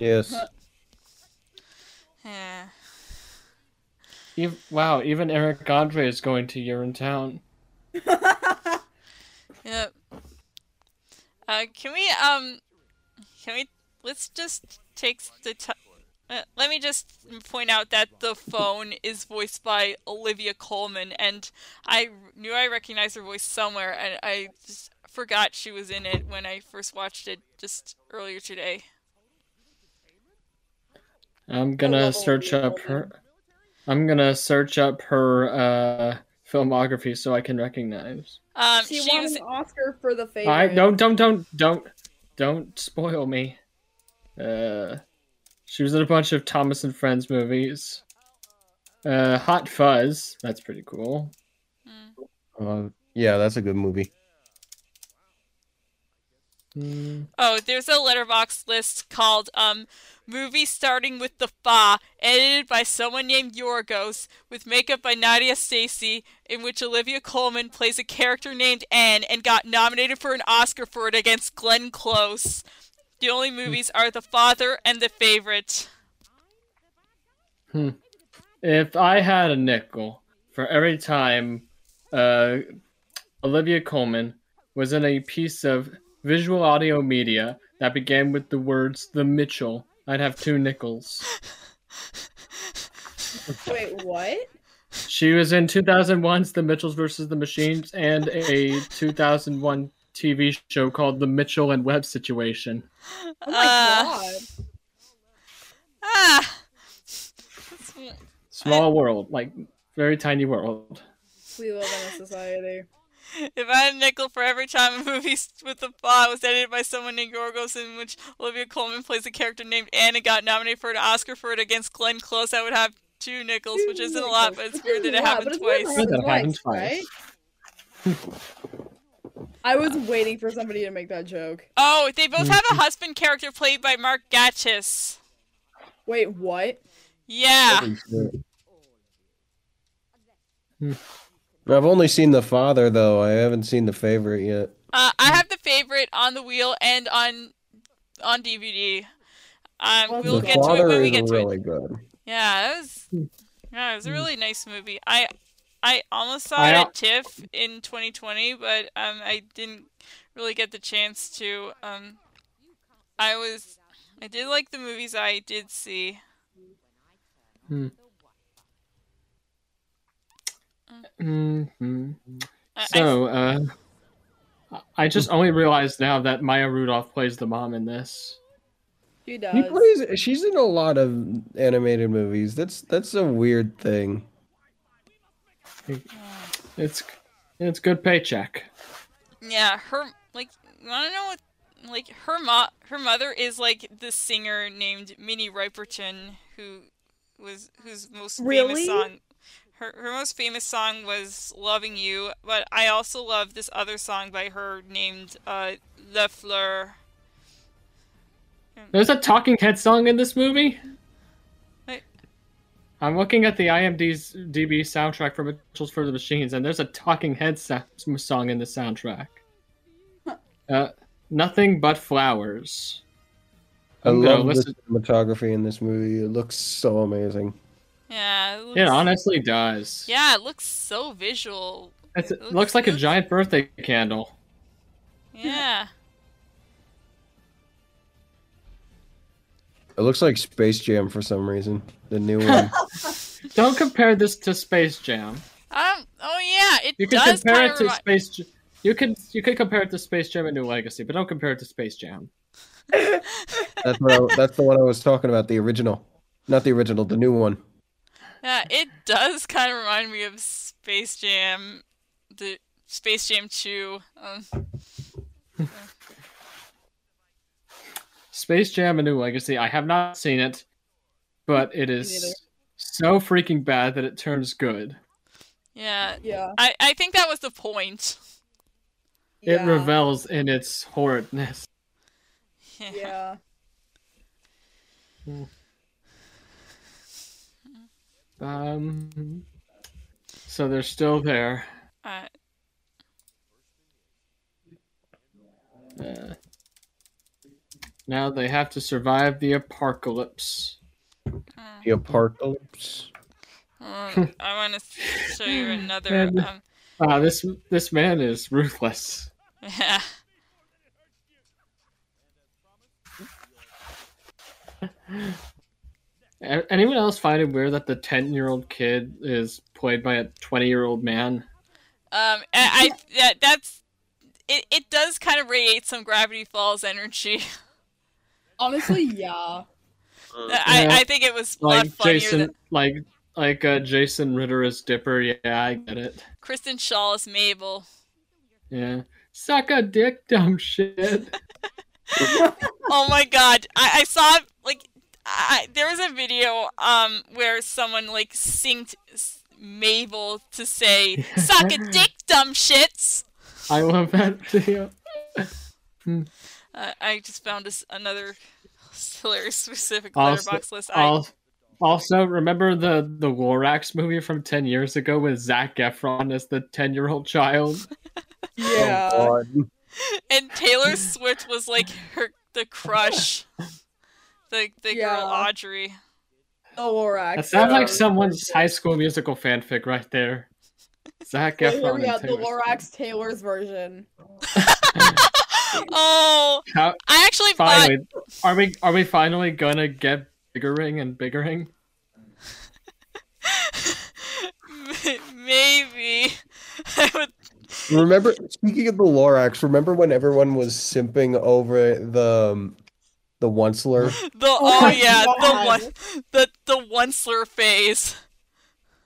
Yes. yeah Ev- wow, even Eric Andre is going to Urinetown. yep uh can we um can we let's just take the time uh, let me just point out that the phone is voiced by Olivia Colman, and I knew I recognized her voice somewhere, and I just forgot she was in it when I first watched it just earlier today. I'm gonna search up her. I'm gonna search up her uh, filmography so I can recognize. Um, She, she won was an Oscar for the favorite. I don't don't don't don't don't spoil me. Uh, she was in a bunch of Thomas and Friends movies. Uh, Hot Fuzz. That's pretty cool. Uh, yeah, that's a good movie. Hmm. Oh, there's a Letterboxd list called um movies starting with the Fa, edited by someone named Yorgos, with makeup by Nadia Stacey, in which Olivia Colman plays a character named Anne and got nominated for an Oscar for it against Glenn Close. The only movies are The Father and The Favorite. If I had a nickel for every time uh, Olivia Colman was in a piece of visual audio media that began with the words "The Mitchell," I'd have two nickels. Wait, what? She was in 2001's The Mitchells versus the Machines and a 2001 TV show called The Mitchell and Webb Situation. Oh my Uh, god. Ah. Small world, like very tiny world. We live in a society. If I had a nickel for every time a movie with a Fa was edited by someone named Yorgos, in which Olivia Colman plays a character named Anne and got nominated for an Oscar for it against Glenn Close, I would have two nickels, Two which isn't a lot, but it's nickels. weird that it Yeah, happened but it's weird twice. that That happened right? I was waiting for somebody to make that joke. Oh, they both have a husband character played by Mark Gatiss. Wait, what? Yeah. Holy shit. I've only seen the father though. I haven't seen the favorite yet. Uh, I have the favorite on the wheel and on on DVD. Um, Well, we'll the get to it when we get to really it. good. Yeah, that was yeah, it was a really nice movie. I I almost saw I it at TIFF in 2020, but um, I didn't really get the chance to. Um, I was I did like the movies I did see. hmm I, I- So, uh, I just only realized now that Maya Rudolph plays the mom in this. She He does. plays. She's in a lot of animated movies. That's that's a weird thing. It's it's good paycheck. yeah, her like you want to know what like her mo- her mother is like the singer named Minnie Riperton who was whose most Really? famous song her her most famous song was Loving You, but I also love this other song by her named uh Les Fleurs. There's a Talking Head song in this movie. Wait. I'm looking at the IMDb soundtrack for Mitchell's for the Machines, and there's a Talking Head sa- song in the soundtrack. Uh, nothing but flowers. I I'm gonna love listen- the cinematography in this movie. It looks so amazing. Yeah, it looks, It honestly does. Yeah, it looks so visual. It's- it looks looks like a giant birthday candle. Yeah. It looks like Space Jam for some reason. The new one. Don't compare this to Space Jam. Um. Oh yeah, it You can does compare it to remi- Space. J- You could you could compare it to Space Jam and New Legacy, but don't compare it to Space Jam. that's what I, that's the one I was talking about. The original, not the original. The new one. Yeah, it does kind of remind me of Space Jam, the Space Jam 2. Um, Space Jam: A New Legacy. I have not seen it, but it is so freaking bad that it turns good. yeah, Yeah. I I think that was the point. It yeah. revels in its horridness. Yeah. Um, so they're still there. Uh, Uh, now they have to survive the apocalypse. The apocalypse. uh, I want to show you another. And- Um, Wow, this this man is ruthless. yeah. A- Anyone else find it weird that the ten year old kid is played by a twenty year old man? Um, I, I that that's it. It does kind of radiate some Gravity Falls energy. Honestly, yeah. I, I think it was a lot Like funnier Jason, than like like uh, Jason Ritter as Dipper. Yeah, I get it. Kristen Schaal as Mabel. Yeah, suck a dick, dumb shit. Oh my god, I, I saw like I, there was a video um where someone like synced Mabel to say "suck a dick, dumb shits." I love that video. Uh, I just found this another hilarious specific Also- Letterboxd list. I, Also, remember the the Lorax movie from ten years ago with Zac Efron as the ten year old child? Yeah. Oh, and Taylor Swift was like her the crush, the the Yeah. girl Audrey. The Lorax. That sounds like someone's high school musical fanfic right there. Zac Well, Efron. we and the Lorax Taylor's version. Oh, How, I actually bought. finally, are we are we finally gonna get biggering and biggering? Maybe. I would. Remember, speaking of the Lorax, remember when everyone was simping over the um, the Onceler? The oh, oh, my yeah, the one the the Onceler phase.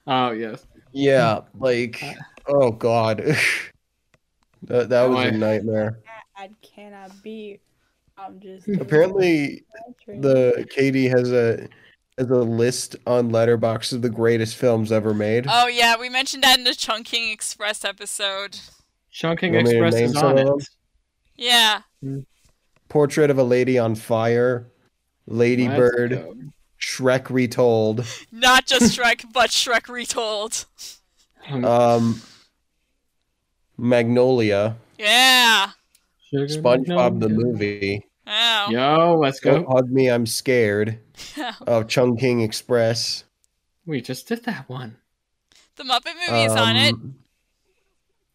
Oh yes. Yeah, like oh god, that that was Boy. a nightmare. I cannot be. I'm just. Apparently, the Katie has a has a list on Letterboxd of the greatest films ever made. Oh yeah, we mentioned that in the Chungking Express episode. Chungking Want me to Express is on of them? it. Yeah. Hmm. Portrait of a Lady on Fire, Lady Let's Bird, go. Shrek Retold, Not just Shrek, but Shrek retold. Um, um, Magnolia, Yeah. Sugar SpongeBob the movie, Wow. Yo, let's Don't go. Hug Me, I'm Scared, Yeah. of Chungking Express. We just did that one. The Muppet movie is on it. um,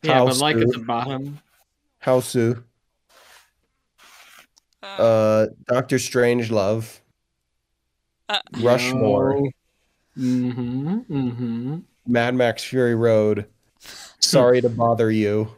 Yeah, but House like at the bottom. Hausu, Um, uh, Doctor Strangelove, uh, Rushmore, Mm-hmm. Mm-hmm. Mad Max Fury Road, Sorry to Bother You.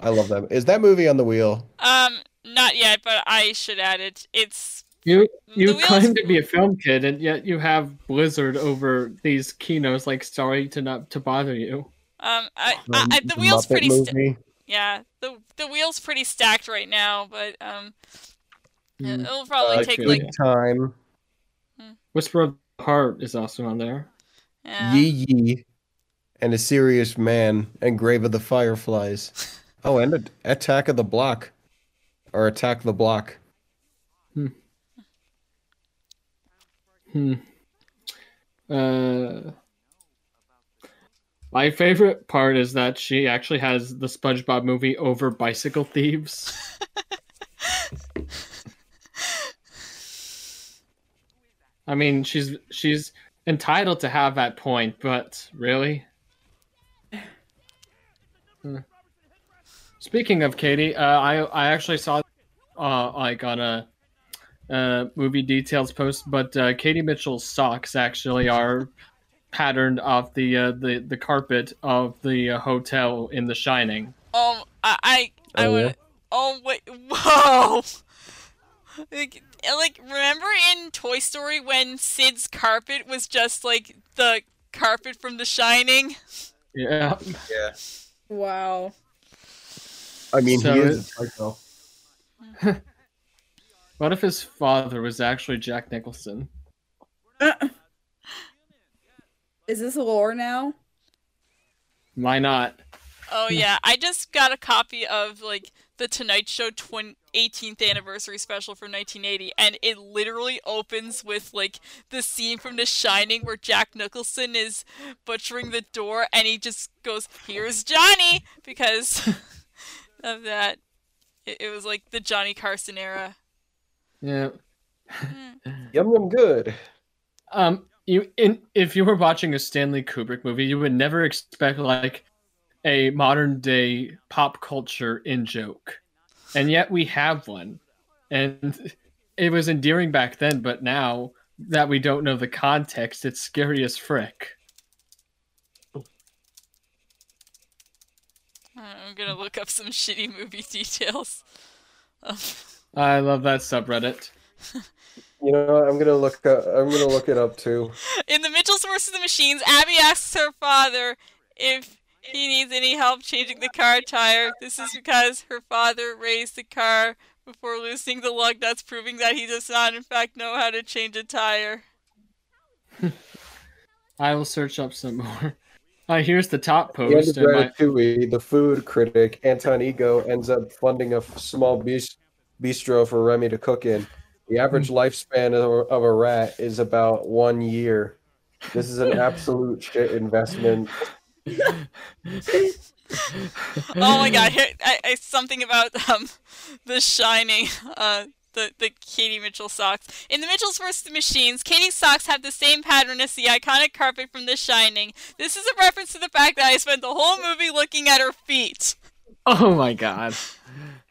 I love that. Is that movie on the wheel? um, not yet, but I should add it. It's You you claim to be a film kid, and yet you have Blizzard over these keynotes like "Sorry to not to bother you." Um, I, Um, I, I, the the wheel's Muppet pretty. Sta- yeah, the the wheel's pretty stacked right now, but um, Mm. it'll probably Uh, take feel like ya. Time, Whisper of the Heart is also on there. yeah. Yee Yee, and A Serious Man, and Grave of the Fireflies. Oh, and a- Attack of the Block, or Attack the Block. Hmm. Hmm. Uh, my favorite part is that she actually has the SpongeBob movie over Bicycle Thieves. I mean, she's she's entitled to have that point, but really. Hmm. Speaking of Katie, uh, I I actually saw uh, like on a uh, movie details post, but uh, Katie Mitchell's socks actually are patterned off the uh, the the carpet of the uh, hotel in The Shining. Um, I, I, I Oh, would. yeah? Oh wait! Whoa! Like, like, remember in Toy Story when Sid's carpet was just like the carpet from The Shining? Yeah, Yeah. Wow. I mean, So he it- is a psycho. what if his father was actually Jack Nicholson? Is this lore now? Why not? Oh yeah, I just got a copy of like the Tonight Show 20- 18th anniversary special from 1980, and it literally opens with like the scene from The Shining where Jack Nicholson is butchering the door, and he just goes, "Here's Johnny," because of that. It, it was like the Johnny Carson era. Yeah. Yum yum good. Um, you in if you were watching a Stanley Kubrick movie, you would never expect like a modern day pop culture in joke, and yet we have one, and it was endearing back then, but now that we don't know the context, it's scary as frick. I'm gonna look up some shitty movie details. I love that subreddit. You know, what? I'm gonna look. Up, I'm gonna look it up too. In the Mitchells versus the Machines, Abby asks her father if he needs any help changing the car tire. This is because her father raised the car before loosening the lug nuts, proving that he does not, in fact, know how to change a tire. I will search up some more. Uh, here's the top The of post. and my- the food critic Anton Ego ends up funding a small bis- bistro for Remy to cook in. The average lifespan of, a- of a rat is about one year. This is an absolute shit investment. Oh my god, here, I, I, something about um, The Shining, uh, the, the Katie Mitchell socks. In The Mitchells vs. the Machines, Katie's socks have the same pattern as the iconic carpet from The Shining. This is a reference to the fact that I spent the whole movie looking at her feet. oh my god.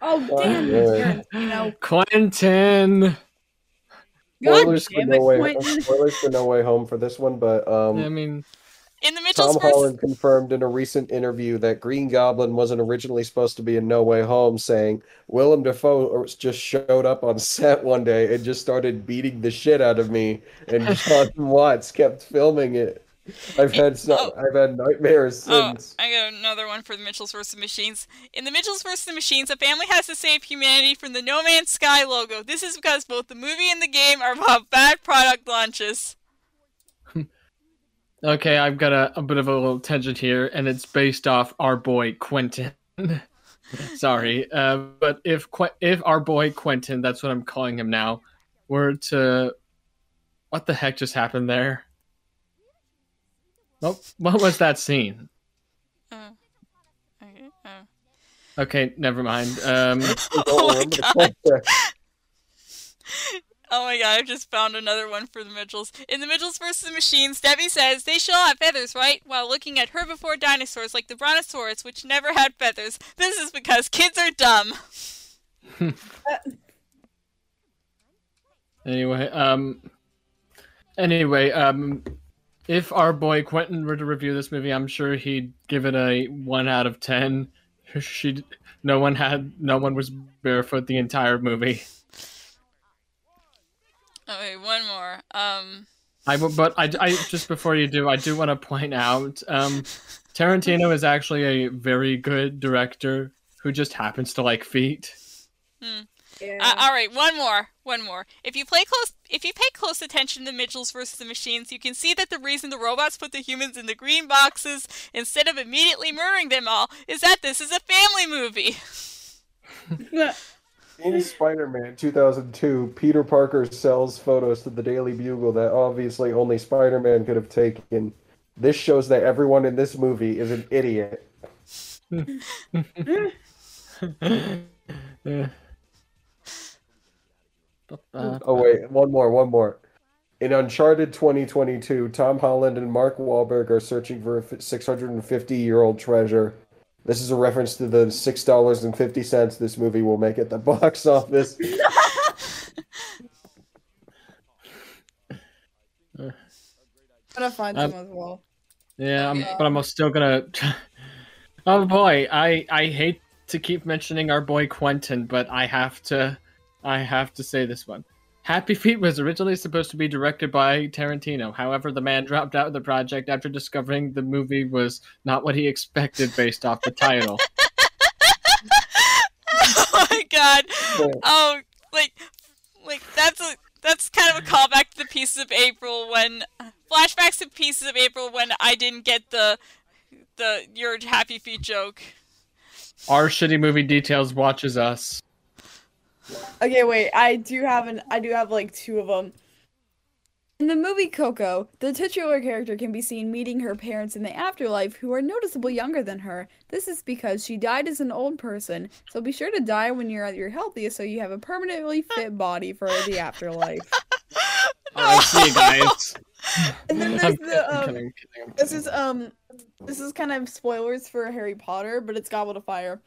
Oh damn, yeah. you know. Quentin. God Spoilers for, no way, Quentin. spoilers for No Way Home for this one, but um, I mean, In The Mitchells Tom vs. Holland confirmed in a recent interview that Green Goblin wasn't originally supposed to be in No Way Home, saying Willem Dafoe uh, just showed up on set one day and just started beating the shit out of me, and Jon Watts kept filming it. I've had some, Oh. I've had nightmares Oh. I got another one for the Mitchells vs. Machines. In the Mitchells vs. Machines, a family has to save humanity from the No Man's Sky logo. This is because both the movie and the game are about bad product launches. Okay, I've got a, a bit of a little tangent here, and it's based off our boy Quentin. Sorry, uh, but if que- if our boy Quentin, that's what I'm calling him now, were to, what the heck just happened there? What what was that scene? Oh. Okay, oh. Okay, never mind. Um, Oh my God. Oh my god, I've just found another one for the Mitchells. In the Mitchells vs. the Machines, Debbie says they should all have feathers, right? While looking at herbivore dinosaurs like the Brontosaurus, which never had feathers. This is because kids are dumb. Anyway, um, anyway, um, if our boy Quentin were to review this movie, I'm sure he'd give it a one out of ten. She, no one had, no one was barefoot the entire movie. Okay, one more. Um, I, w- but I, I just before you do, I do want to point out, um, Tarantino is actually a very good director who just happens to like feet. Yeah. Uh, all right, one more, one more. If you play close, if you pay close attention to Mitchells versus the Machines, you can see that the reason the robots put the humans in the green boxes instead of immediately murdering them all is that this is a family movie. In Spider-Man 2002, Peter Parker sells photos to the Daily Bugle that obviously only Spider-Man could have taken. This shows that everyone in this movie is an idiot. Oh wait, one more, one more. In Uncharted 2022, Tom Holland and Mark Wahlberg are searching for a 650-year-old treasure. This is a reference to the six dollars and fifty cents this movie will make at the box office. gonna find Um, some as well. Yeah, I'm, Okay. but I'm still gonna. oh boy, I I hate to keep mentioning our boy Quentin, but I have to, I have to say this one. Happy Feet was originally supposed to be directed by Tarantino. However, the man dropped out of the project after discovering the movie was not what he expected based off the title. oh my god. Oh, like, like that's a that's kind of a callback to the Pieces of April when flashbacks to Pieces of April when I didn't get the the your happy feet joke. Our shitty movie details watches us. Okay, wait. I do have an. I do have like two of them. In the movie Coco, the titular character can be seen meeting her parents in the afterlife who are noticeably younger than her. This is because she died as an old person, so be sure to die when you're at your healthiest so you have a permanently fit body for the afterlife. Alright, see you guys. And then there's the I'm um, kidding, I'm kidding, This is um this is kind of spoilers for Harry Potter, but it's Goblet of Fire.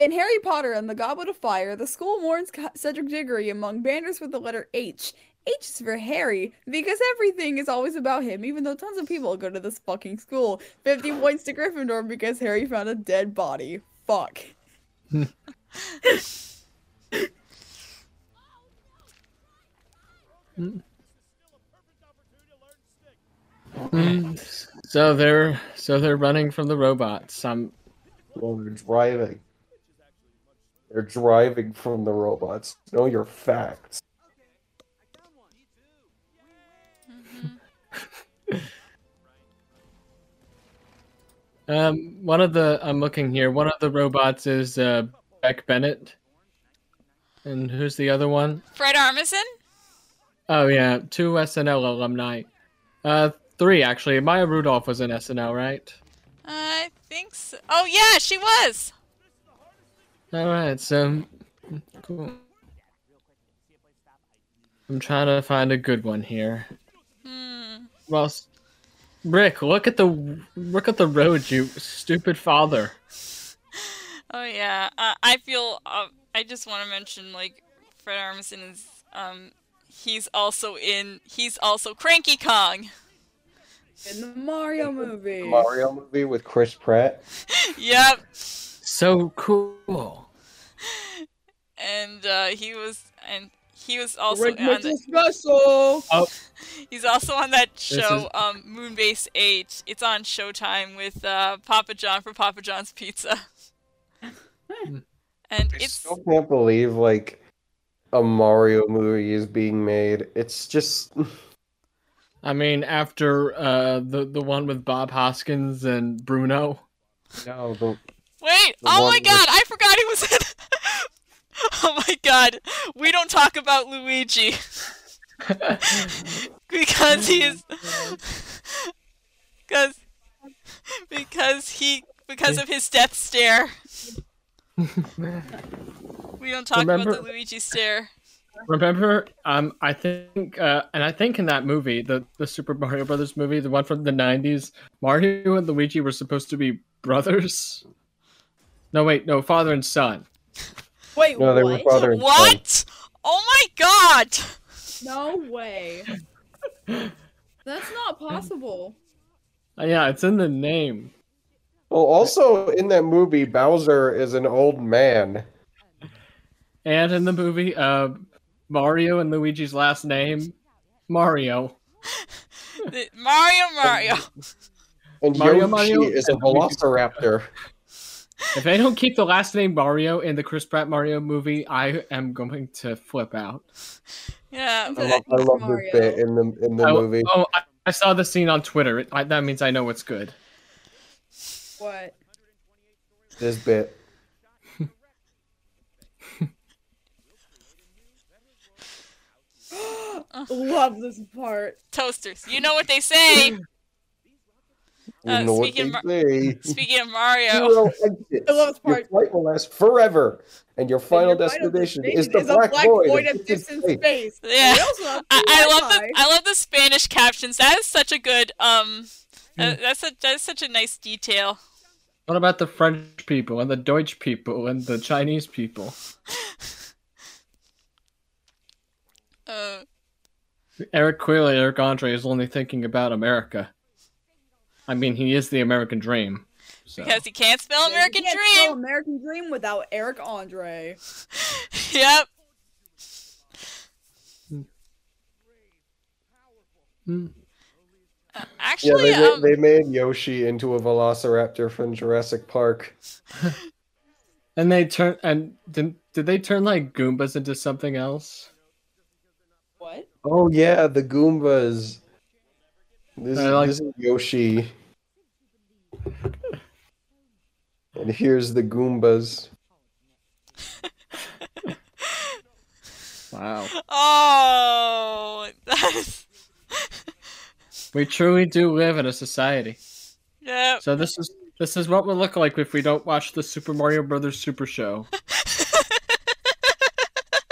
In Harry Potter and the Goblet of Fire, the school warns Cedric Diggory among banners with the letter H. H is for Harry because everything is always about him, even though tons of people go to this fucking school. 50 points to Gryffindor because Harry found a dead body. Fuck. So they're so they're running from the robots. Um, Well, they're driving. They're driving from the robots. Know your facts. Um, one of the I'm looking here. One of the robots is uh, Beck Bennett, and who's the other one? Fred Armisen? Oh yeah, two SNL alumni. Uh, three actually. Maya Rudolph was in SNL, right? I think so. Oh, yeah, she was. All right, so cool. I'm trying to find a good one here. Hmm. Well, Rick, look at the look at the road, you stupid father. Oh, yeah. Uh, I feel. Uh, I just want to mention, like, Fred Armisen is. Um, he's also in. He's also Cranky Kong. In the Mario movie. Mario movie with Chris Pratt. yep. So cool. And uh, he was. And he was also Rick on makes the, it special. He's also on that show, is- um, Moonbase 8. It's on Showtime with uh, Papa John for Papa John's Pizza. and I it's still can't believe like a Mario movie is being made. It's just I mean, after uh, the the one with Bob Hoskins and Bruno. no, the, wait. the Oh one my with- God! I forgot he was in. oh my God! We don't talk about Luigi because he is because because he because of his death stare. We don't talk about the Luigi stare. Remember, um, I think, uh, and I think in that movie, the the Super Mario Brothers movie, the one from the '90s, Mario and Luigi were supposed to be brothers. No, wait, no, father and son. Wait, no, they were what? father and son. What? Oh my God! No way. That's not possible. Uh, yeah, it's in the name. Well, also in that movie, Bowser is an old man. And in the movie, uh, Mario and Luigi's last name, Mario. Mario, Mario. And Mario, Yoshi Mario, is a and Luigi. velociraptor. If they don't keep the last name Mario in the Chris Pratt Mario movie, I am going to flip out. Yeah. I love, I love this Mario. bit in the in the I- movie. oh, I, I saw the scene on Twitter. It, I, that means I know it's good. What? This bit. Love this part. Toasters. You know what they say. You Uh, know what speaking they of say. Speaking of Mario, Zero exits. I love this Your flight will last forever, and your final And your final destination is the a black, void, of of distant distant space. space. Yeah. We also have I, I love the I love the Spanish captions. That is such a good um. Hmm. uh, that's a that's such a nice detail. What about the French people and the Deutsch people and the Chinese people? Uh, Eric clearly, Eric Andre is only thinking about America. I mean, he is the American dream. So. because he can't spell You American can't spell Dream. American Dream without Eric Andre. Yep. Hmm. Uh, Yeah, actually, they, um, they made Yoshi into a velociraptor from Jurassic Park. And they turn and did did they turn like Goombas into something else? What? Oh yeah, the Goombas. This, like- this is Yoshi. And here's the Goombas. Wow, oh, that is. we truly do live in a society. Yep. So this is this is what we'll look like if we don't watch the Super Mario Brothers Super Show.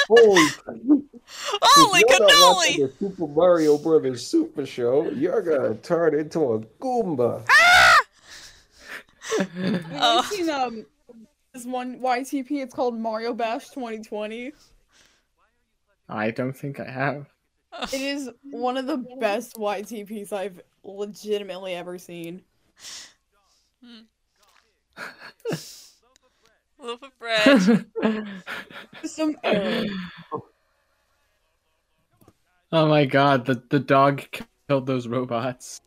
Holy, Holy if you're not cannoli! the Super Mario Brothers Super Show, you're gonna turn into a Goomba. Ah! Have you Oh. seen um this one YTP? It's called Mario Bash 2020. I don't think I have. It is one of the best YTPs I've legitimately ever seen. Loaf of bread. Some error. oh my god, the the dog killed those robots.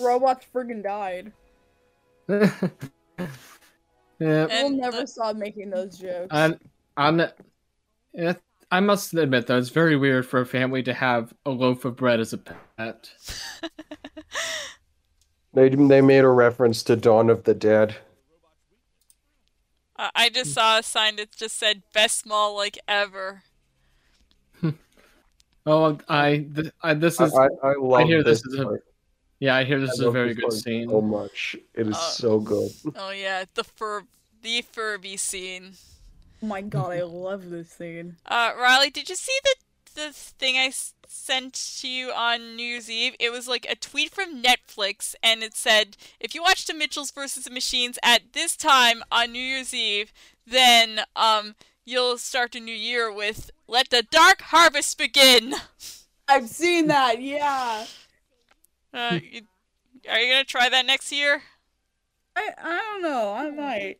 Robots friggin' died. These Yeah, We'll never the- stop making those jokes. and on, eh, I must admit though, it's very weird for a family to have a loaf of bread as a pet. They they made a reference to Dawn of the Dead. Uh, I just saw a sign that just said "best mall like ever." Oh, I, th- I this is I, I love hear this this. is a- part. Yeah, I hear this I is a very good scene. So much. It is Uh, so good. Oh yeah, the fur, the Furby scene. oh my god, I love this scene. Uh, Riley, did you see the the thing I s- sent to you on New Year's Eve? It was like a tweet from Netflix, and it said, "If you watch the Mitchells versus the Machines at this time on New Year's Eve, then um you'll start the new year with Let the Dark Harvest Begin." I've seen that, yeah. Uh, you, are you gonna try that next year? I I don't know. I might.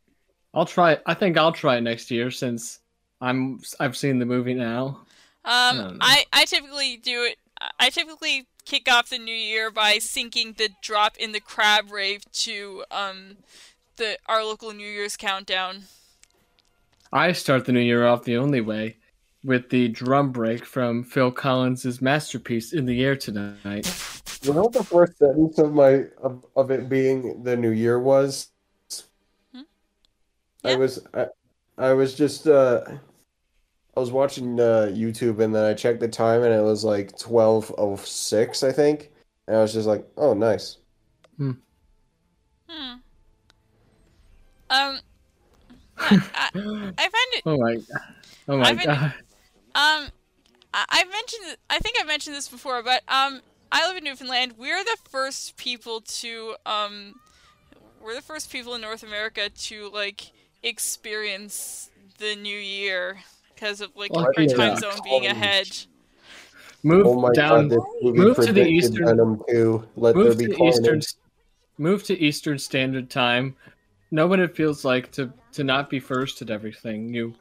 I'll try. I think I'll try it next year since I'm I've seen the movie now. Um, No, no. I, I typically do it. I typically kick off the new year by syncing the drop in the crab rave to um the our local New Year's countdown. I start the new year off the only way, with the drum break from Phil Collins' masterpiece "In the Air Tonight." You know what the first sentence of my of, of it being the new year was? Hmm? I was I, I was just uh I was watching uh YouTube and then I checked the time and it was like 12:06 I think. And I was just like, "Oh, nice." Hmm. Um, I, I, I find it. Oh my, oh my I've been- god! Um, I, I mentioned. it- I think I mentioned this before, but um, I live in Newfoundland. We're the first people to um, we're the first people in North America to like experience the new year because of like our time zone being Holy ahead. Move Oh down. god, move to the eastern- Venom 2. Let there move be to carnage. Eastern. Move to Eastern Standard Time. Know what it feels like to to not be first at everything. You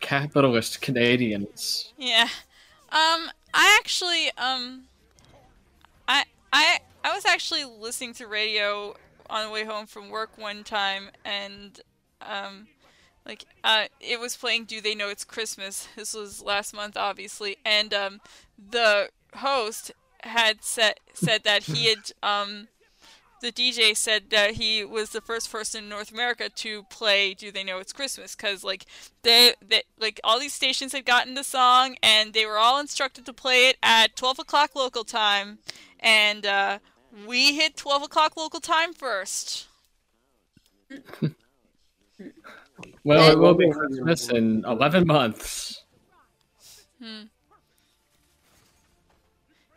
capitalist Canadians. Yeah. Um, I actually, um, I, I, I was actually listening to radio on the way home from work one time, and, um, like, uh, it was playing Do They Know It's Christmas? This was last month, obviously, and, um, the host had said, said that he had, um, the DJ said that he was the first person in North America to play "Do They Know It's Christmas" because like they, they like all these stations had gotten the song and they were all instructed to play it at 12 o'clock local time, and uh, we hit 12 o'clock local time first. Well, Yeah. it will be Christmas in eleven months.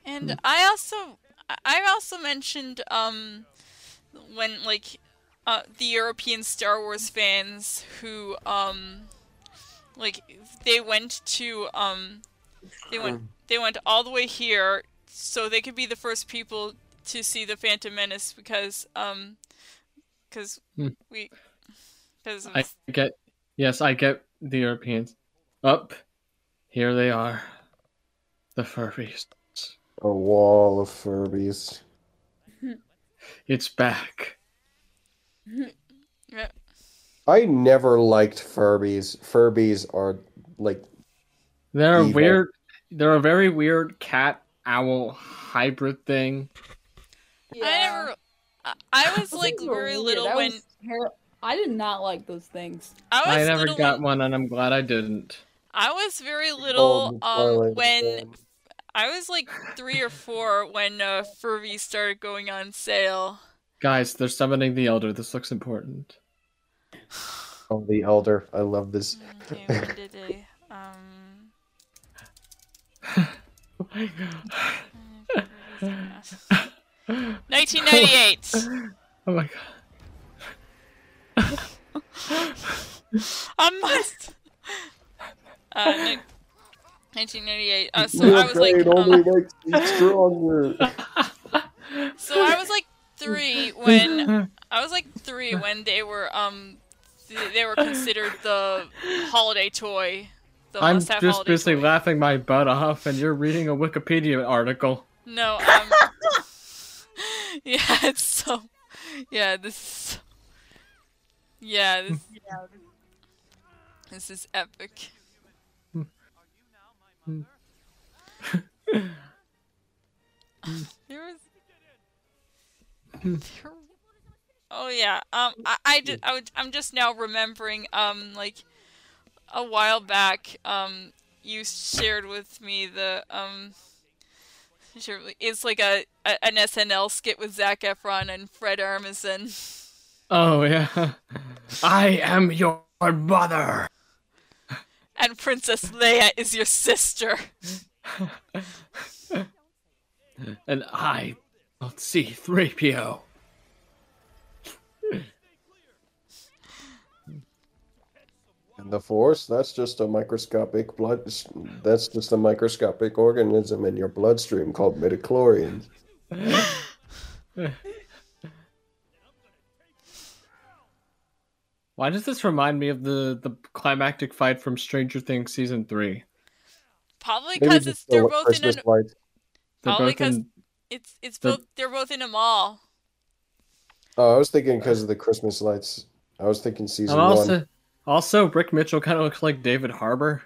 And I also, I- I also mentioned um, when like uh, the European Star Wars fans who um, like they went to um, they went they went all the way here so they could be the first people to see the Phantom Menace because um, because Hmm. we because I get. Yes, I get the Europeans. Up, here they are, the Furbies. A wall of Furbies. It's back. yeah, I never liked Furbies. Furbies are like They're a Evil. weird. They're a very weird cat owl hybrid thing. I never. I, I was like things very little That when ter- I did not like those things. I was I never little got when- one, and I'm glad I didn't. I was very little um when I was like three or four when uh, Furby started going on sale. Guys, they're summoning the Elder. This looks important. Oh, the Elder. I love this. Okay, when did they? Um, Oh my god. 1998. Oh my god. I must. Uh, ni- 1998. Uh, so I was like, only um, makes me stronger. so I was like three when I was like three when they were um th- they were considered the holiday toy. The I'm must-have just holiday busy toy. laughing my butt off, and you're reading a Wikipedia article. No, um Yeah, it's so Yeah, this is so... Yeah, this, this is epic. there was. There, oh yeah. Um, I, I, just, I would, I'm just now remembering. Um, like a while back. Um, you shared with me the um. It's like a, a an SNL skit with Zac Efron and Fred Armisen. Oh yeah. I am your mother. And Princess Leia is your sister. and I don't see 3PO. And the force, that's just a microscopic blood that's just a microscopic organism in your bloodstream called midichlorians. Why does this remind me of the the climactic fight from Stranger Things season three? Probably because just they're both Christmas in a lights. Probably both 'cause- in. it's it's the- both they're both in a mall. Oh, I was thinking because of the Christmas lights. I was thinking season And one. Also, Rick Mitchell kind of looks like David Harbour.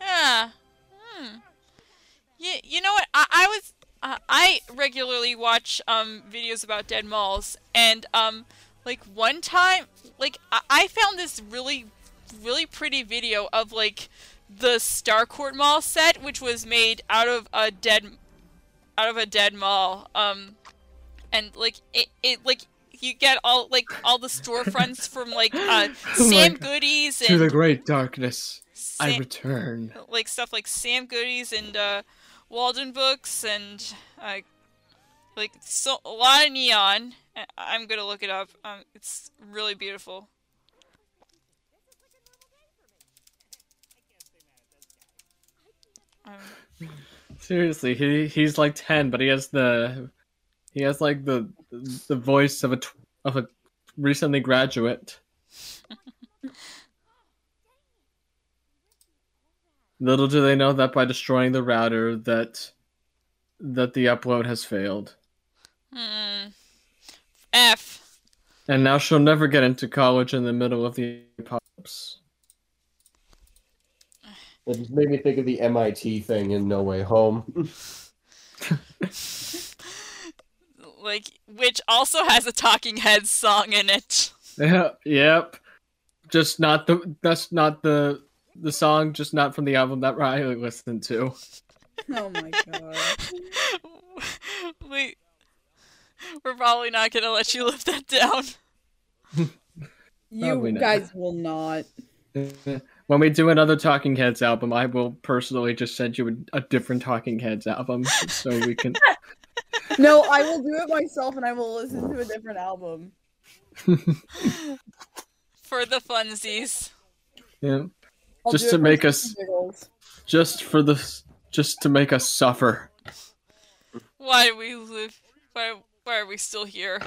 Yeah. Hmm. You, you know what? I, I was uh, I regularly watch um videos about dead malls and um like one time like I, I found this really really pretty video of like the Starcourt Mall set which was made out of a dead out of a dead mall um and like it, it like you get all like all the storefronts from like uh Oh Sam. Goodies To the great darkness, I return. like stuff like Sam Goodies and uh, Walden Books and uh, like so a lot of neon. I'm gonna look it up. Um, it's really beautiful. Um, Seriously, he he's like ten, but he has the he has like the the voice of a tw- of a recently graduate. Little do they know that by destroying the router, that that the upload has failed, hmm. F. and now she'll never get into college in the middle of the apocalypse. It just made me think of the MIT thing in No Way Home. Like which also has a Talking Heads song in it. Yep, yep. Just not the that's not the the song, just not from the album that Riley listened to. Oh my god. we we're probably not gonna let you live that down. You Probably not. guys will not. When we do another Talking Heads album, I will personally just send you a, a different Talking Heads album so we can. No, I will do it myself and I will listen to a different album. For the funsies. Yeah, I'll Just to make us- giggles. just for the, just to make us suffer. Why do we live? Why, why are we still here?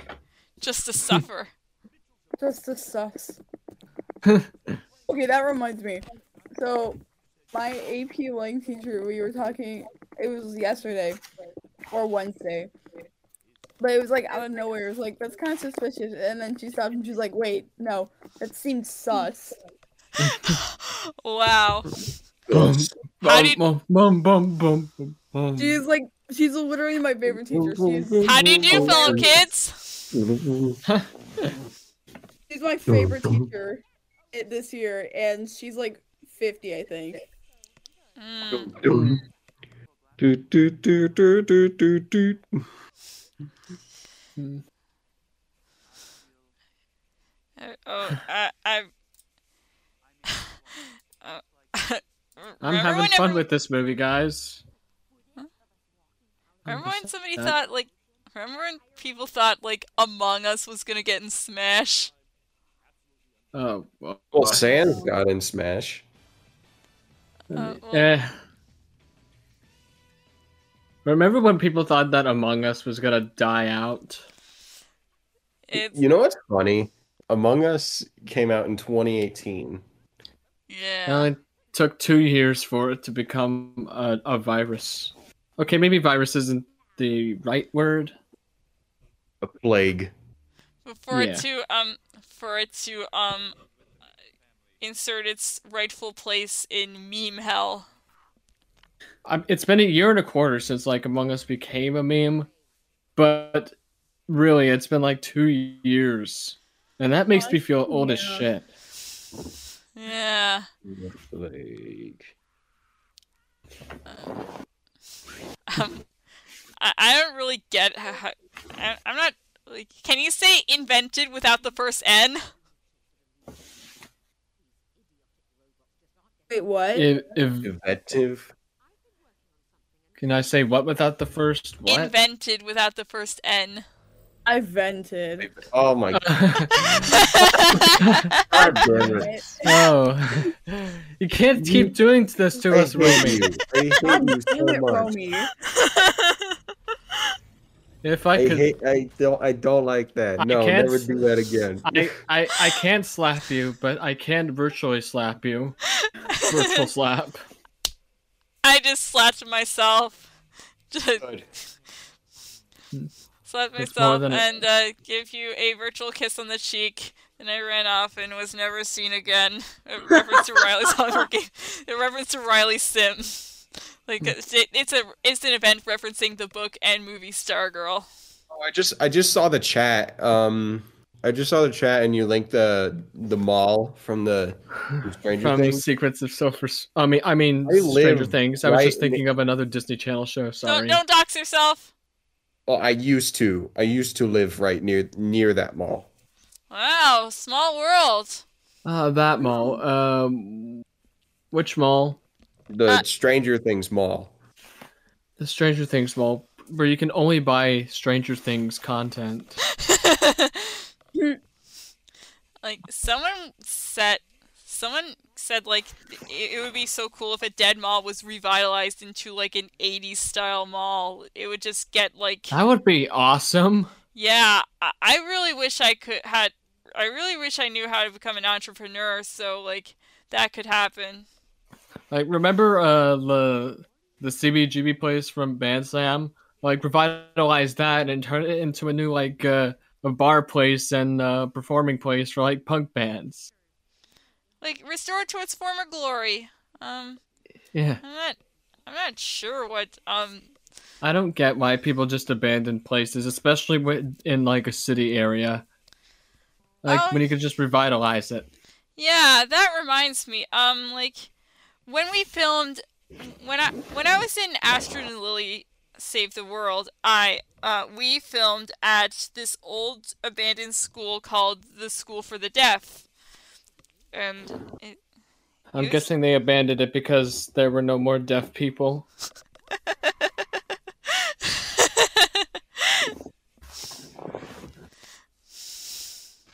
Just to suffer. Just to sucks. okay, that reminds me. So, my AP lang teacher, we were talking. It was yesterday or Wednesday, but it was like out of nowhere. It was like that's kind of suspicious, and then she stopped and she's like, "Wait, no, that seems sus." wow. Bum, How do you- bum, bum, bum, bum, bum, bum. She's like, she's literally my favorite teacher. She's How do you do, fellow kids? she's my favorite teacher this year, and she's like fifty, I think. Mm, Do, do, do, do, do, do, do. oh, I, I. Uh, I'm having fun every- with this movie, guys. Remember when somebody Uh, thought like? Remember when people thought like Among Us was gonna get in Smash? Oh, well, Well, Sans got in Smash. Uh, well, eh. Remember when people thought that Among Us was gonna die out? it's You know what's funny? Among Us came out in 2018. yeah. Well, it took two years for it to become a, a virus. Okay, maybe virus isn't the right word. A plague. for Yeah. it to um for it to um insert its rightful place in meme hell. Um, it's been a year and a quarter since like Among Us became a meme, but really, it's been like two years, and that makes me feel old as shit. Yeah. Like, Um, I, I don't really get how, how I, I'm not like. Can you say invented without the first N? Wait, what? If, if inventive. Can I say what without the first what? Invented without the first N. I vented. Oh my god, damn it. oh, you can't keep doing this to I us, Romy. you. I hate you so it, much. Romy. If I I could, hate. I don't. I don't like that. I No, can't never do that again. I, I I can't slap you, but I can virtually slap you. Virtual slap. I just slapped myself. Good. slapped It's myself than a- and uh, give you a virtual kiss on the cheek. And I ran off and was never seen again. A reference to Riley's Hunger Game. A reference to Riley's Sim. Like it's it's a it's an event referencing the book and movie Stargirl. Oh, I just. I just saw the chat. Um, I just saw the chat, and you linked the the mall from the from Stranger From Things. Secrets of Silver. I mean, I mean, I Stranger Things. I was right just thinking of another Disney Channel show. Sorry. Don't don't dox yourself. Well, I used to. I used to live right near near that mall. Wow, small world. Uh, that mall. Um, which mall? The Uh, Stranger Things mall. The Stranger Things mall, where you can only buy Stranger Things content. like someone said someone said like it, it would be so cool if a dead mall was revitalized into like an 80s style mall it would just get like That would be awesome. yeah I, I really wish i could had i really wish i knew how to become an entrepreneur so like that could happen Like, remember uh the the CBGB place from Bandslam? Like, revitalize that and turn it into a new like uh, a bar place and uh, performing place for like punk bands. like restore it to its former glory um Yeah, i'm not i'm not sure what um I don't get why people just abandon places, especially in like a city area. Like Oh. when you could just revitalize it. Yeah, that reminds me. Um, like when we filmed, when I when I was in Astrid and Lily Save the World, I uh we filmed at this old abandoned school called the School for the Deaf, and it, I'm guessing they abandoned it because there were no more deaf people.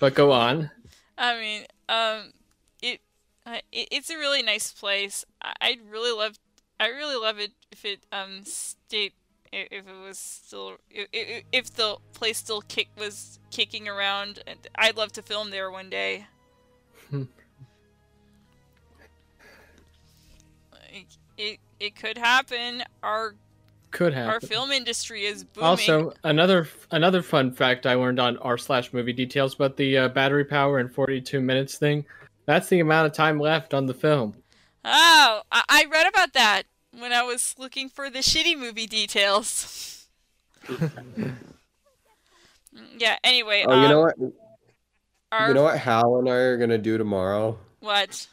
But go on. I mean, um, it, uh, it it's a really nice place. I, I'd really love, I really love it if it um stayed, if it was still, if, if, the place still kick was kicking around. I'd love to film there one day. Hmm. Like, it it could happen. Our Could our film industry is booming. Also, another another fun fact I learned on r slash movie details about the uh, battery power and 42 minutes thing. That's the amount of time left on the film. oh, I, I read about that when I was looking for the shitty movie details. yeah. Anyway. Oh, you um, know what? Our, You know what Hal and I are gonna do tomorrow? What?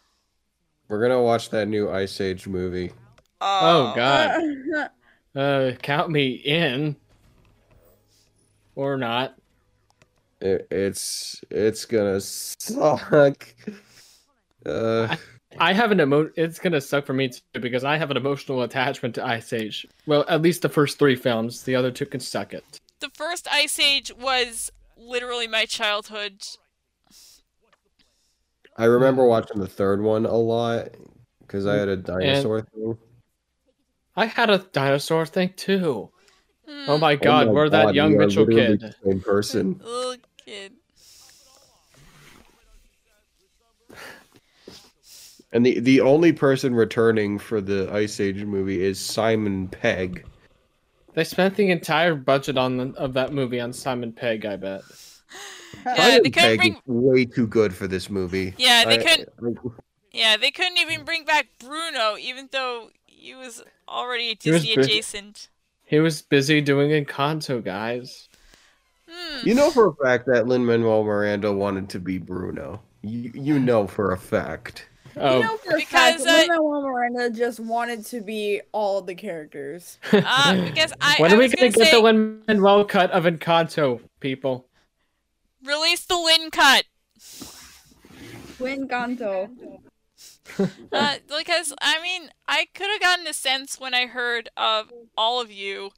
We're gonna watch that new Ice Age movie. Oh god. Uh, count me in. Or not. It, it's it's gonna suck. Uh, I have an emo. It's gonna suck for me too because I have an emotional attachment to Ice Age. Well, at least the first three films. The other two can suck it. the first Ice Age was literally my childhood. I remember watching the third one a lot because I had a dinosaur thing. I had a dinosaur thing too. Hmm, Oh my god, Oh my we're that young we Mitchell kid. the Same person. little kid. And the the only person returning for the Ice Age movie is Simon Pegg. They spent the entire budget on the, of that movie on Simon Pegg. I bet. Yeah, Simon they couldn't Pegg bring. is way too good for this movie. Yeah, they I- couldn't. I- Yeah, they couldn't even bring back Bruno, even though he was already He was Disney adjacent. He was busy doing Encanto, guys. Hmm. You know for a fact that Lin Manuel Miranda wanted to be Bruno. You you know for a fact. Oh, You know for a Because, fact, uh, Lin-Manuel Miranda just wanted to be all the characters. Uh, because I, when I are we gonna gonna get say, the Lin Manuel cut of Encanto, people? release the Lin cut. Win Ganto. Uh, because I mean, I could have gotten a sense when I heard of all of you,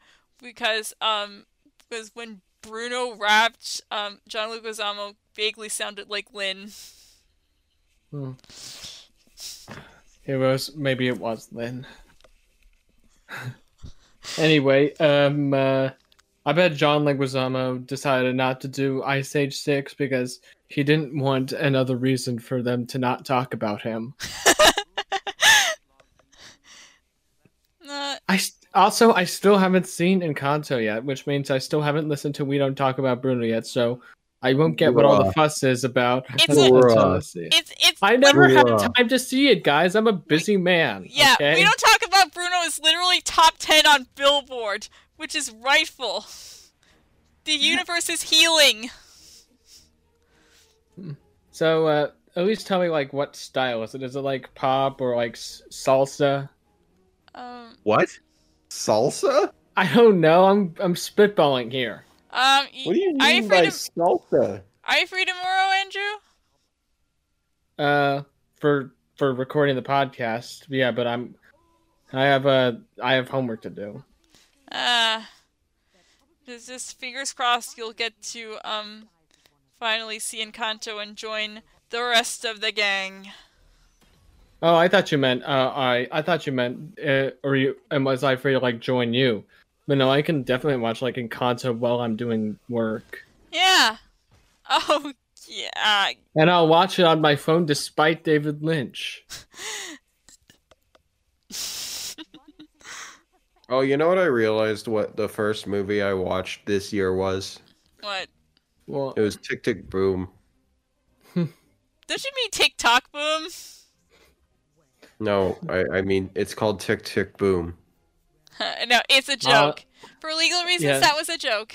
because um, because when Bruno rapped, um, John Leguizamo vaguely sounded like Lin. Hmm. It was maybe it was then. anyway, um, uh, I bet John Leguizamo decided not to do Ice Age Six because he didn't want another reason for them to not talk about him. I st- also I still haven't seen Encanto yet, which means I still haven't listened to We Don't Talk About Bruno yet, so I won't get what all the fuss is about. It's until a- I see it. it's it's I never have time to see it, guys. I'm a busy man. Yeah, okay? we don't talk about Bruno is literally top 10 on Billboard, which is rightful. The universe is healing. So, uh, at least tell me like what style is it? Is it like pop or like s- salsa? Um, What? Salsa? I don't know. I'm I'm spitballing here. Um, What do you are you mean free by to, salsa? are you free tomorrow, Andrew? Uh, for for recording the podcast, yeah. But I'm I have uh I have homework to do. Uh, just, just fingers crossed you'll get to, um, finally see Encanto and join the rest of the gang. Oh, I thought you meant uh I I thought you meant uh, or you and was I free to like join you? But no, I can definitely watch like Encanto while I'm doing work. Yeah. Oh, yeah. And I'll watch it on my phone despite David Lynch. Oh, you know what I realized what the first movie I watched this year was? What? Well, It was Tick Tick Boom. Don't you mean TikTok boom? No, I, I mean it's called Tick Tick Boom. no, it's a joke. For legal reasons, yeah. that was a joke.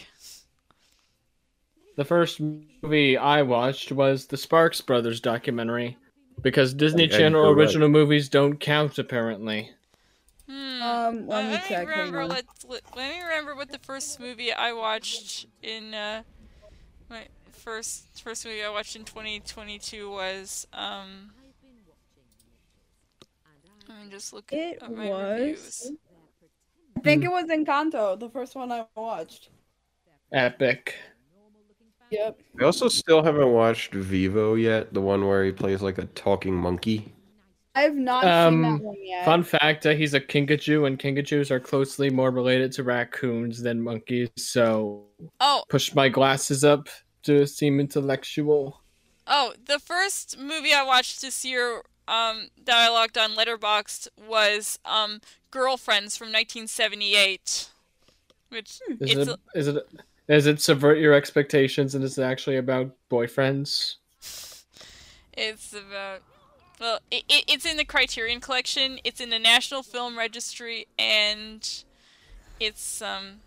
the first movie I watched was the Sparks Brothers documentary because Disney Okay, Channel you're right. original movies don't count apparently. Hmm. Um, let Uh, me let me check. remember. on. Let, let, let me remember what the first movie I watched in. Uh, my first first movie I watched in 2022 was. Um, let me just look It at my was- reviews. I think it was Encanto, the first one I watched. Epic. Yep. I also still haven't watched Vivo yet, the one where he plays like a talking monkey. I've not seen Um, that one yet. Fun fact: uh, he's a kinkajou, and kinkajous are closely more related to raccoons than monkeys. So Oh, push my glasses up to seem intellectual. oh, the first movie I watched this year um, that I logged on Letterboxd was um, Girlfriends from 1978. Which Is it's it? Is it? Is it subvert your expectations and is it actually about boyfriends? It's about well, it, it, it's in the Criterion Collection. It's in the National Film Registry, and it's um,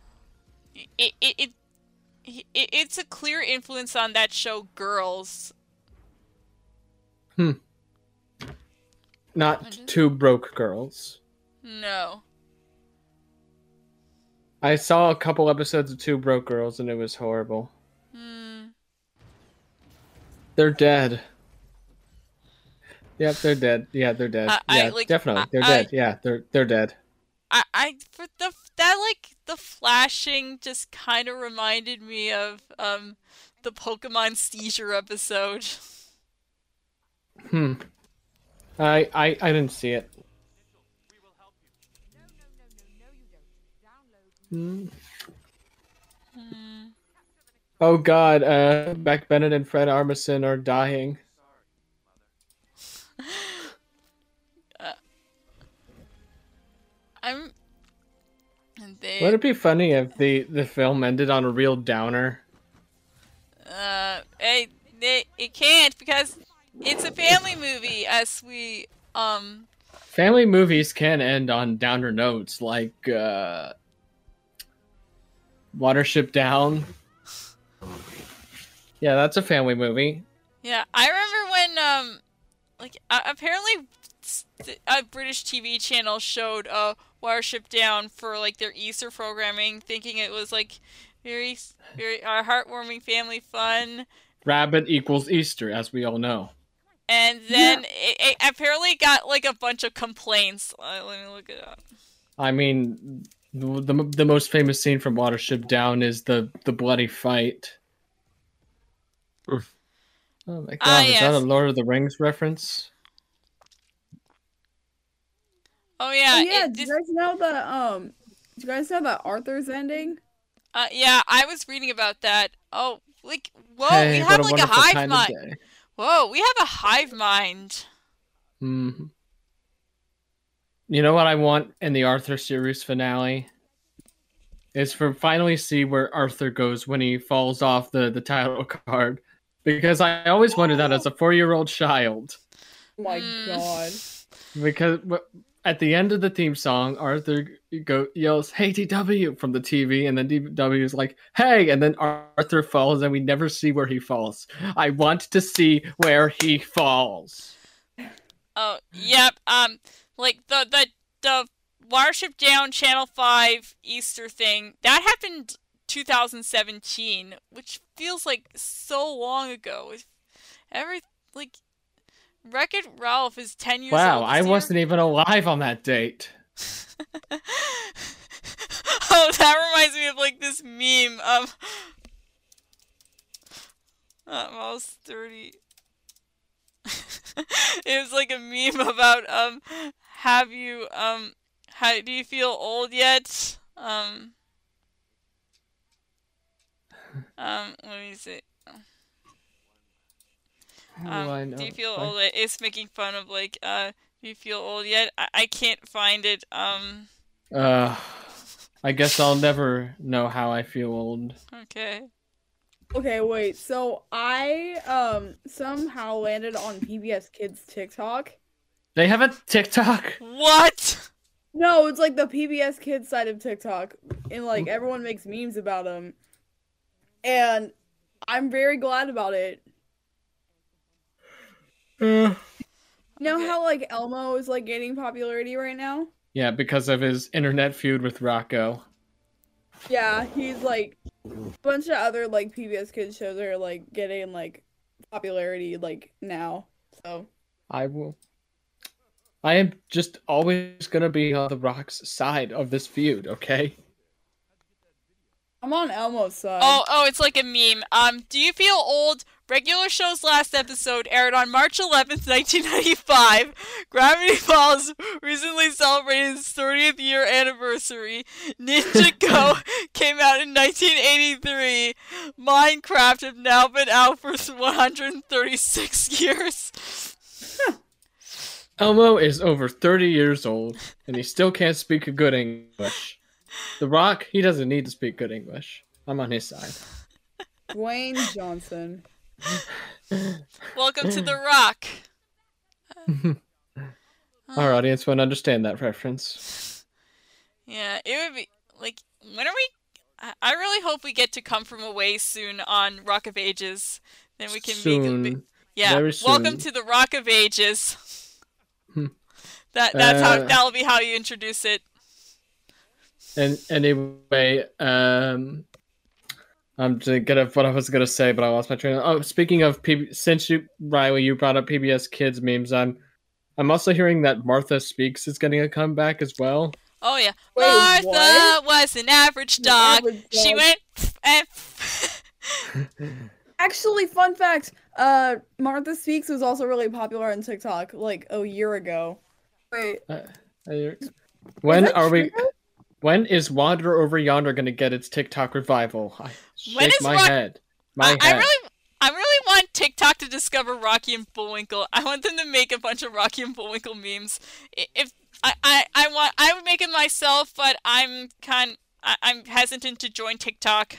it it, it it it's a clear influence on that show Girls. Not Mhm. two broke girls. No, I saw a couple episodes of Two Broke Girls and it was horrible. hmm. They're dead. Yep, they're dead. Yeah, they're dead. I- I, yeah, like, definitely. They're I- dead. Yeah, they're they're dead. I I for the that like the flashing just kind of reminded me of um the Pokemon seizure episode. Hmm. I I I didn't see it. Hmm. Oh God, uh, Beck Bennett and Fred Armisen are dying. uh, I'm. They. Would it be funny if the the film ended on a real downer? Uh, it, it, it can't because it's a family movie, as we um. Family movies can end on downer notes, like uh, Watership Down. Yeah, that's a family movie. Yeah, I remember when um, like uh, apparently a British TV channel showed uh Watership Down for like their Easter programming, thinking it was like very very uh, heartwarming family fun. Rabbit equals Easter, as we all know. And then yeah. it, it, apparently got like a bunch of complaints. Uh, let me look it up. I mean, the, the, the most famous scene from Watership Down is the the bloody fight. Oh my ah, god, uh, is yes. that a Lord of the Rings reference? Oh yeah. Oh, yeah, do you guys know the um do you guys know that Arthur's ending? Uh yeah, I was reading about that. Oh, like whoa, hey, we have like a hive mind. Whoa, we have a hive mind. Hmm. You know what I want in the Arthur series finale? Is for finally see where Arthur goes when he falls off the, the title card. Because I always wondered that as a four year old child. Oh my mm. god. Because at the end of the theme song, Arthur go yells "Hey DW" from the TV, and then DW is like "Hey," and then Arthur falls, and we never see where he falls. I want to see where he falls. Oh, yep. Um, like the the the Watership Down Channel Five Easter thing that happened 2017, which feels like so long ago. Every like Wreck It Ralph is 10 years wow, old. Wow, I wasn't even alive on that date. oh, that reminds me of like this meme of uh, almost 30. it was like a meme about um have you um how do you feel old yet? Um um let me see. Um, do you feel old? It's making fun of like, uh, do you feel old yet? I, I can't find it. Um. Uh, I guess I'll never know how I feel old. Okay. Okay, wait. So I um somehow landed on PBS Kids TikTok. They have a TikTok. What? No, it's like the PBS Kids side of TikTok, and like everyone makes memes about them, and I'm very glad about it. Uh, you know how like Elmo is like gaining popularity right now? Yeah, because of his internet feud with Rocco. Yeah, he's like a bunch of other like PBS Kids shows are like getting like popularity like now. So I will. I am just always gonna be on the Rock's side of this feud. Okay. I'm on Elmo's side. Oh, oh, it's like a meme. Um, do you feel old? Regular show's last episode aired on March 11th, 1995. Gravity Falls recently celebrated its 30th year anniversary. Ninja Go came out in 1983. Minecraft have now been out for 136 years. Elmo is over 30 years old, and he still can't speak a good English. The Rock, he doesn't need to speak good English. I'm on his side. Dwayne Johnson. Welcome to the Rock. Our audience won't understand that reference. Yeah, it would be like when are we? I really hope we get to come from away soon on Rock of Ages. Then we can soon. make a yeah. Welcome to the Rock of Ages. that that's uh, how that'll be how you introduce it. And anyway, um, I'm thinking of what I was gonna say, but I lost my train. Of, oh, speaking of P- since you Riley, you brought up PBS Kids memes. I'm I'm also hearing that Martha Speaks is getting a comeback as well. Oh yeah, Wait, Martha what? was an average dog. Average dog. She went and. Actually, fun fact: uh, Martha Speaks was also really popular on TikTok like a year ago. Wait, uh, when are true? We? When is Wander Over Yonder going to get its TikTok revival? I shake my Ro- head. My I, head. I really, I really want TikTok to discover Rocky and Bullwinkle. I want them to make a bunch of Rocky and Bullwinkle memes. If I, I, I want, I would make it myself, but I'm kind, I, I'm hesitant to join TikTok.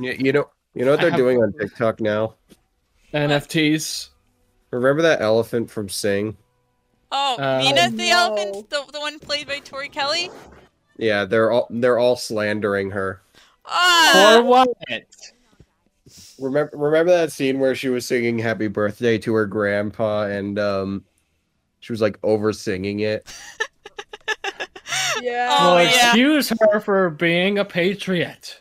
Yeah, you know, You know what they're have- doing on TikTok now? NFTs. Remember that elephant from Sing? Oh, Uh, Meena Oh, the no. elephant, the, the one played by Tori Kelly. Yeah, they're all they're all slandering her. For Ah, what? Remember remember that scene where she was singing happy birthday to her grandpa and um she was like over singing it. Yeah. Oh, well, yeah. excuse her for being a patriot.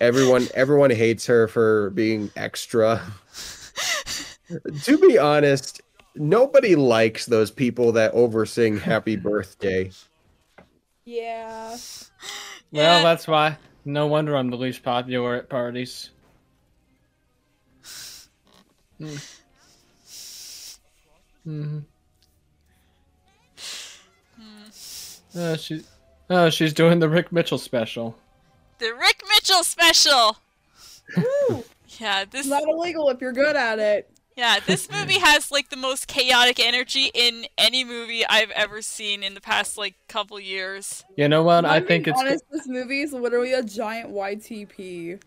Everyone everyone hates her for being extra. to be honest, nobody likes those people that oversing happy birthday. Yeah. Well, Yeah. that's why. No wonder I'm the least popular at parties. Hmm. Mhm. Uh, she, oh, she's doing the Rick Mitchell special. the Rick Mitchell special. Woo! Yeah, this is not illegal if you're good at it. Yeah this movie has like the most chaotic energy in any movie I've ever seen in the past like couple years. You know what? If I I'm think being it's honest. This movie is literally a giant YTP.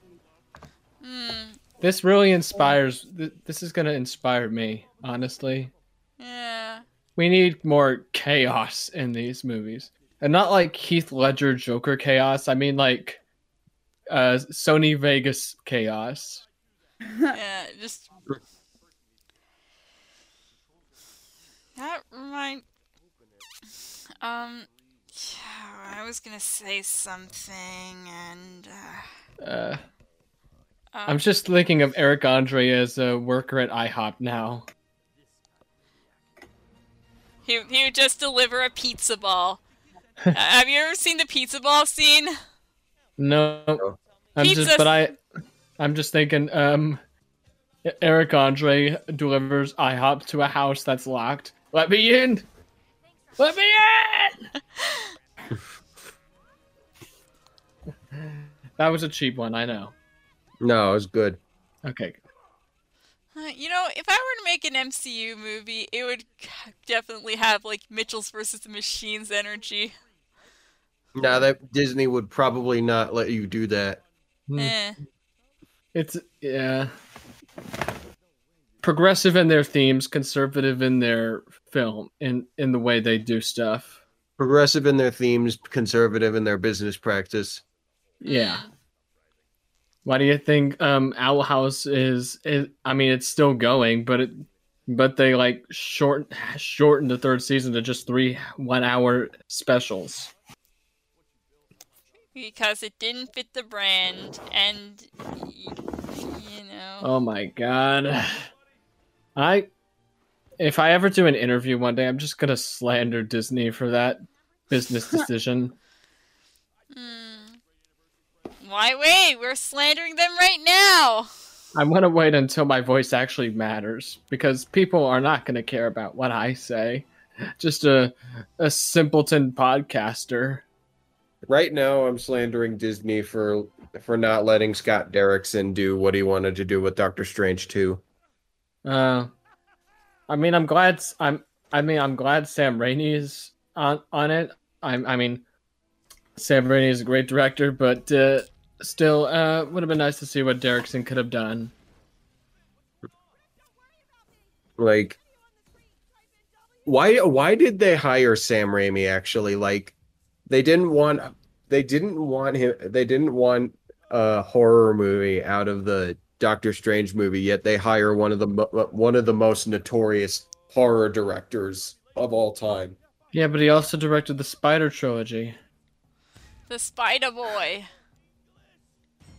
Hmm. this really inspires. Th- this is gonna inspire me, honestly. Yeah. We need more chaos in these movies, and not like Heath Ledger Joker chaos. I mean like uh, Sony Vegas chaos. Yeah. Just. That remind. Um. Yeah, I was gonna say something and. Uh, Uh, um, I'm just thinking of Eric Andre as a worker at IHOP now. He he would just deliver a pizza ball. Uh, have you ever seen the pizza ball scene? No, I'm Pizza- just, but I, I'm just thinking. Um, Eric Andre delivers IHOP to a house that's locked. Let me in. Let me in. that was a cheap one, I know. No, it was good. Okay. Uh, you know, if I were to make an MCU movie, it would definitely have like Mitchell's versus the Machines energy. Now that Disney would probably not let you do that. Hmm. Eh. It's yeah. Progressive in their themes, conservative in their film, in in the way they do stuff. Progressive in their themes, conservative in their business practice. Yeah. Why do you think um Owl House is, is I mean it's still going, but it but they like short shortened the third season to just three one hour specials. Because it didn't fit the brand, and you know. Oh my god. I if I ever do an interview one day, I'm just gonna slander Disney for that business decision. Hmm. Why wait? We're slandering them right now. I'm gonna wait until my voice actually matters because people are not gonna care about what I say. Just a a simpleton podcaster. Right now, I'm slandering Disney for for not letting Scott Derrickson do what he wanted to do with Doctor Strange 2. Uh, I mean, I'm glad. I'm. I mean, I'm glad Sam Raimi is on on it. I'm. I mean, Sam Raimi is a great director, but uh, still, uh, would have been nice to see what Derrickson could have done. Like, why why did they hire Sam Raimi? Actually, like, they didn't want they didn't want him. They didn't want a horror movie out of the Doctor Strange movie. Yet they hire one of the one of the most notorious horror directors of all time. Yeah, but he also directed the Spider trilogy. The Spider Boy.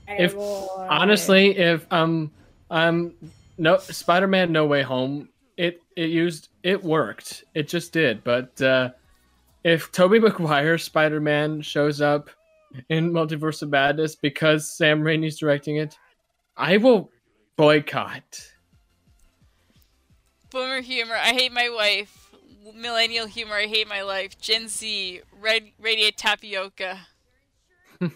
If- Honestly, if um um no Spider-Man No Way Home, it it used it worked. It just did. But uh if Tobey Maguire Spider-Man shows up in Multiverse of Madness because Sam Raimi's directing it, I will boycott. Boomer humor. I hate my wife. Millennial humor. I hate my life. Gen Z. Red radiate tapioca.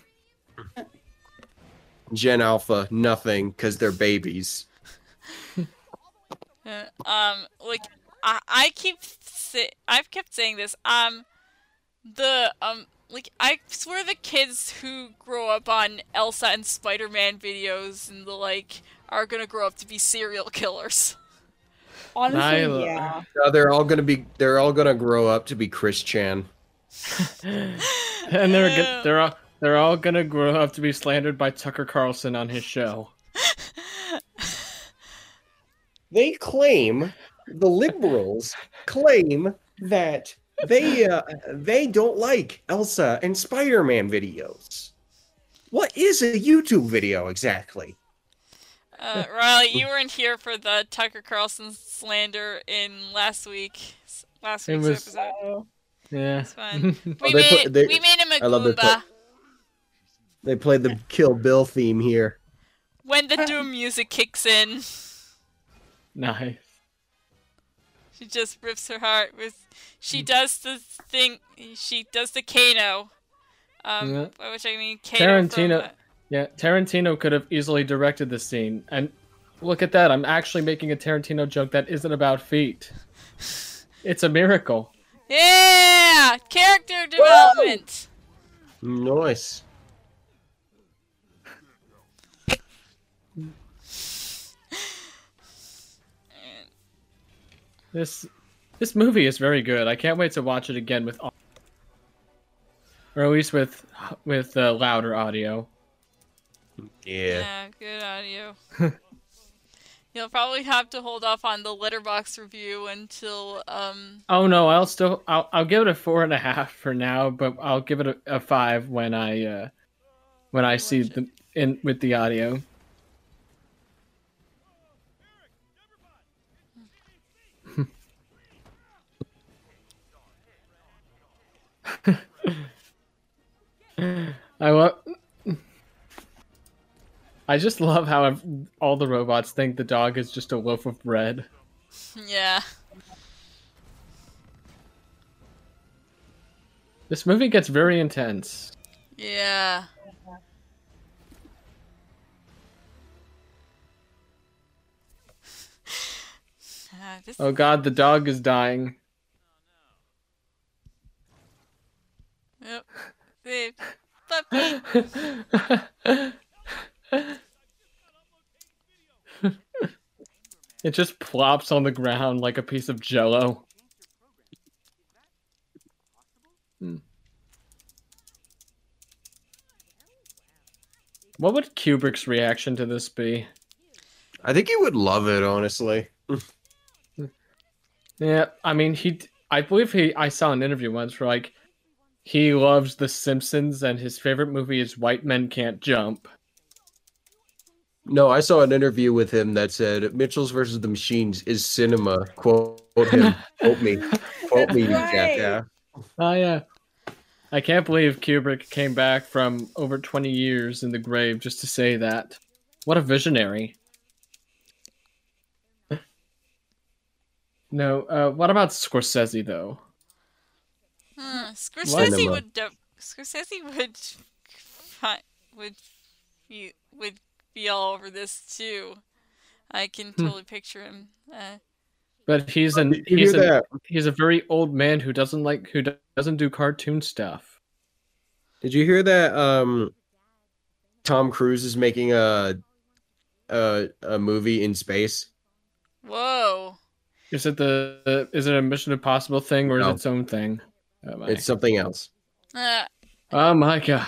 Gen Alpha, nothing, because they're babies. Uh, um, like I, I keep say, I've kept saying this. Um, the um like I swear the kids who grow up on Elsa and Spider-Man videos and the like are gonna grow up to be serial killers. Honestly, Nyla. yeah. No, they're all gonna be. They're all gonna grow up to be Chris Chan. and they're go- they're all they're all gonna grow up to be slandered by Tucker Carlson on his show. They claim the liberals claim that they uh, they don't like Elsa and Spider-Man videos. What is a YouTube video exactly? Uh, Riley, you weren't here for the Tucker Carlson slander in last week. Last It week's was- episode. Oh. Yeah. It's fine. We Oh, made put- they- we made him a I Goomba. put- They played the Kill Bill theme here. When the doom music kicks in, nice. She just rips her heart with. She does the thing. She does the Kano. Um, Yeah. by which I mean Kano. Tarantino- From, uh, Yeah, Tarantino could have easily directed the scene. And look at that, I'm actually making a Tarantino joke that isn't about feet. It's a miracle. yeah, character development. Nice. This this movie is very good. I can't wait to watch it again with au- or at least with with uh, louder audio. Yeah. Yeah, good audio. You'll probably have to hold off on the Letterboxd review until um Oh no, I'll still I'll I'll give it a four and a half for now, but I'll give it a, a five when I uh when I see Watch it. the in with the audio. I love. I just love how ev- all the robots think the dog is just a loaf of bread. yeah. This movie gets very intense. Yeah. Ah, this, Oh god, the dog is dying. Yep. Hey, puppy. it just plops on the ground like a piece of jello. Hmm. What would Kubrick's reaction to this be? I think he would love it, honestly. Yeah, I mean, he. I believe he. I saw an interview once where like he loves The Simpsons and his favorite movie is White Men Can't Jump. No, I saw an interview with him that said Mitchell's versus the Machines is cinema. Quote him. Quote me. Quote me, you Right. jackass. Oh yeah. I can't believe Kubrick came back from over 20 years in the grave just to say that. What a visionary. No, uh, what about Scorsese though? Hmm, Scorsese Cinema. would de- Scorsese would would be would be all over this too. I can Hmm. totally picture him. Uh, But he's an he's a, that? he's a very old man who doesn't like who doesn't do cartoon stuff. Did you hear that? Um, Tom Cruise is making a a a movie in space. whoa. Is it the is it a Mission Impossible thing or is it its own thing? Oh It's something else. Uh, oh my god.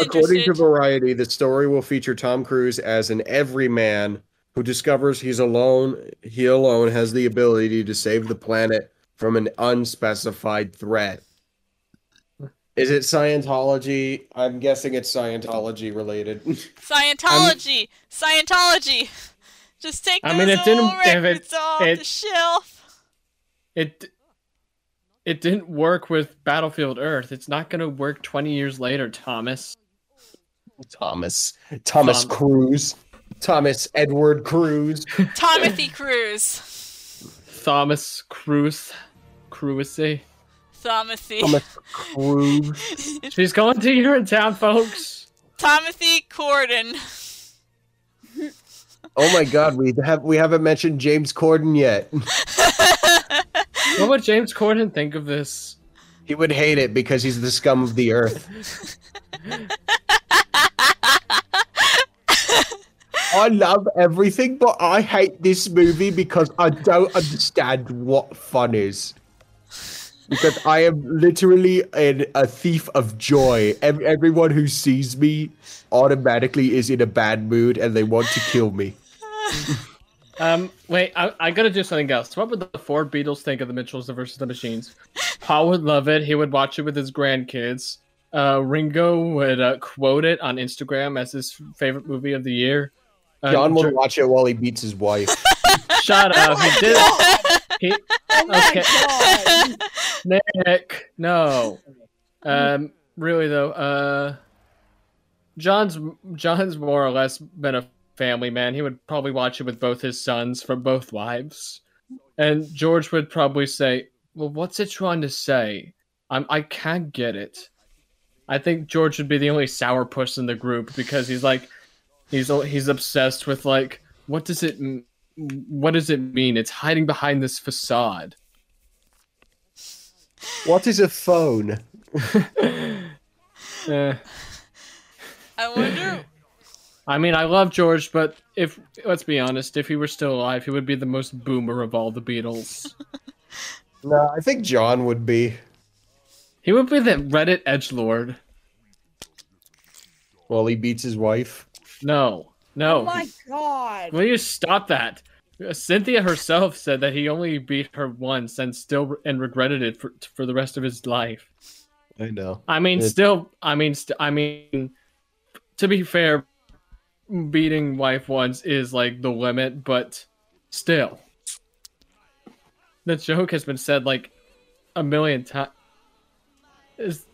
According to Variety, the story will feature Tom Cruise as an everyman who discovers he's alone. He alone has the ability to save the planet from an unspecified threat. Is it Scientology? I'm guessing it's Scientology related. Scientology, Scientology. Just take I mean, it didn't- old if it- off it- the shelf. It it didn't work with Battlefield Earth. It's not going to work 20 years later, Thomas. Thomas. Thomas Tom- Cruise. Thomas Edward Cruz. Timothy Cruz. Thomas Cruz. Cruise. Timothy. Thomas Cruise. She's going to here in town, folks. Timothy Corden. Oh my God, we have we haven't mentioned James Corden yet. What would James Corden think of this? He would hate it because he's the scum of the earth. I love everything, but I hate this movie because I don't understand what fun is. Because I am literally a thief of joy. Ev- everyone who sees me automatically is in a bad mood and they want to kill me. Um, wait, I, I gotta do something else. What would the four Beatles think of the Mitchells versus the Machines? Paul would love it. He would watch it with his grandkids. Uh, Ringo would uh, quote it on Instagram as his favorite movie of the year. Uh, John will Jer- watch it while he beats his wife. shut up. He did. He, Oh my Okay. god. Nick, no. Um, really though, uh, John's John's more or less been a family man. He would probably watch it with both his sons from both wives, and George would probably say, "Well, what's it trying to say? I'm I can't get it." I think George would be the only sourpuss in the group because he's like, he's he's obsessed with like, what does it m- what does it mean? It's hiding behind this facade. what is a phone? Eh. I wonder. I mean, I love George, but if let's be honest, if he were still alive, he would be the most boomer of all the Beatles. No, I think John would be. he would be the Reddit edge lord. While he beats his wife. No, no. Oh my god. Will you stop that? Uh, Cynthia herself said that he only beat her once and still and regretted it for for the rest of his life. I know. I mean, It- still, I mean, st- I mean, to be fair, beating wife once is like the limit, but still, the joke has been said like a million times. Is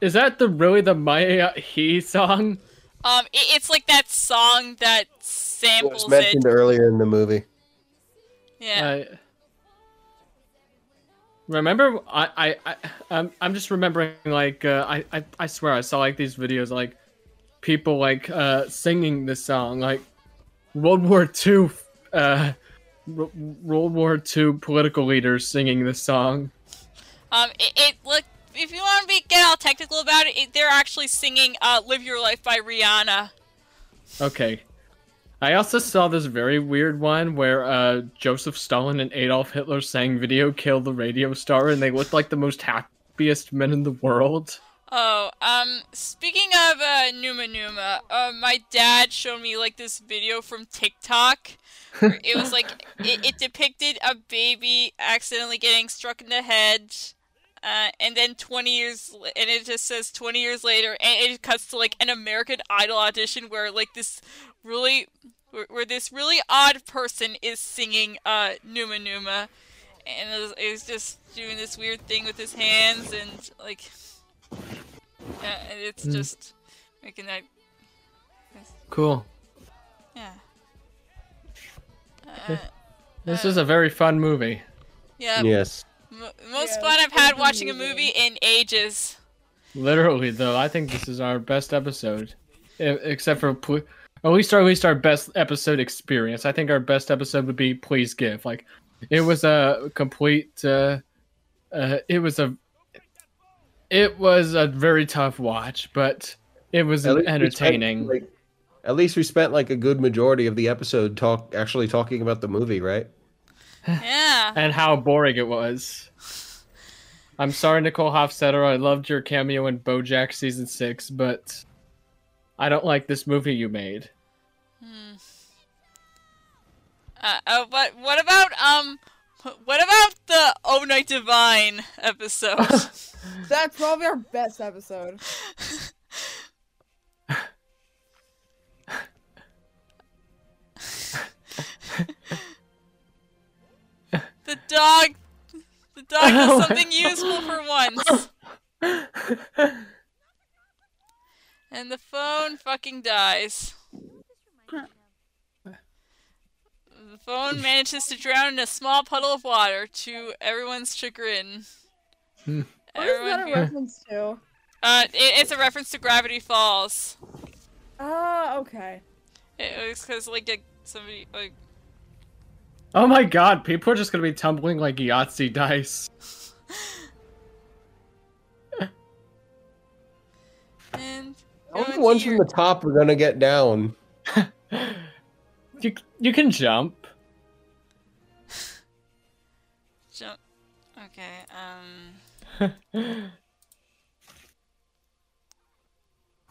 is that the really the Maya He song? Um, it, it's like that song that samples It was samples it. mentioned earlier in the movie. Yeah. I remember I I, I I'm, I'm just remembering like uh, I, I I swear I saw like these videos like people like uh singing this song like World War II uh R- World War II political leaders singing this song. Um, it, it look if you want to be get all technical about it, it they're actually singing uh, "Live Your Life" by Rihanna. Okay. I also saw this very weird one where uh, Joseph Stalin and Adolf Hitler sang video Kill the Radio Star and they looked like the most happiest men in the world. Oh, um, speaking of uh, Numa Numa, uh, my dad showed me like this video from TikTok. Where it was like it, it depicted a baby accidentally getting struck in the head, uh, and then 20 years, and it just says 20 years later, and it cuts to like an American Idol audition where like this really, where, where this really odd person is singing uh Numa Numa, and it was, it was just doing this weird thing with his hands and like. Yeah, it's Hmm. just making that. Cool. Yeah. Uh, This uh, is a very fun movie. yeah. Yes. M- most Yeah, fun I've had been watching a movie in ages. Literally, though, I think this is our best episode, except for pl- at least our at least our best episode experience. I think our best episode would be "Please Give." Like, it was a complete. Uh, uh, it was a. It was a very tough watch, but it was At least we spent, entertaining. like- at least we spent like a good majority of the episode talk actually talking about the movie, right? Yeah. and how boring it was. I'm sorry, Nicole Hofstetter. I loved your cameo in BoJack season six, but I don't like this movie you made. Hmm. Uh, oh, but what about um, what about the Oh Night Divine episode? That's probably our best episode. the dog, the dog does something useful for once. And the phone fucking dies. The phone manages to drown in a small puddle of water to everyone's chagrin. What Everyone is that a here? reference to? Uh, it, it's a reference to Gravity Falls. Oh, uh, okay. It was because like a, somebody like. Oh my God! People are just gonna be tumbling like Yahtzee dice. and only ones here. from the top are gonna get down. you you can jump. Okay. Um.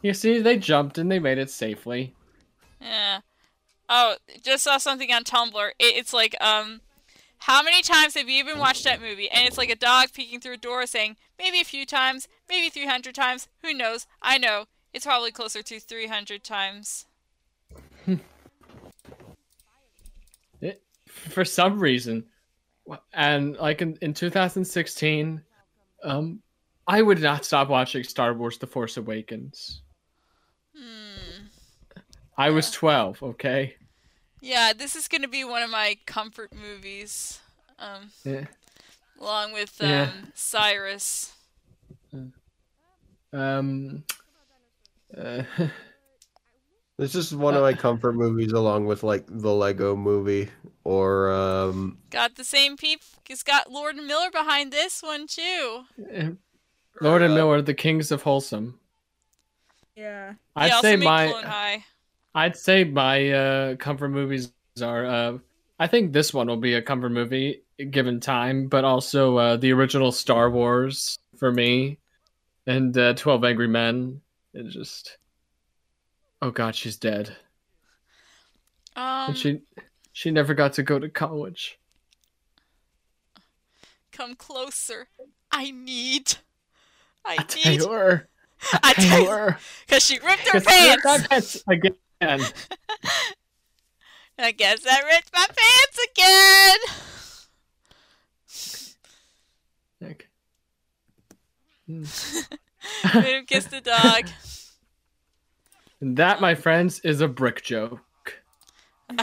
You see, they jumped and they made it safely. Yeah. Oh, just saw something on Tumblr. It, it's like, um, how many times have you even watched that movie? And it's like a dog peeking through a door saying, maybe a few times, maybe 300 times, who knows? I know. It's probably closer to 300 times. It, for some reason, and like in, in 2016, um, I would not stop watching Star Wars: The Force Awakens. Hmm. I was 12. Okay. Yeah, this is gonna be one of my comfort movies. Um, Yeah. along with, um, Yeah. Cyrus. Um. Uh, This is one of my comfort movies, along with like the Lego Movie or um. Got the same peep. It's got Lord and Miller behind this one, too. Lord and uh, Miller, the kings of wholesome. Yeah. I'd say my High. I'd say my uh, comfort movies are. Uh, I think this one will be a comfort movie given time, but also uh, the original Star Wars for me, and uh, Twelve Angry Men. It just. Oh God, she's dead, Um, and she she never got to go to college. come closer. I need. I need. Taylor, I tell Taylor, because she ripped her she ripped my pants. pants again. I guess I ripped my pants again. Like, Made him kiss the dog. and that, my friends, is a brick joke.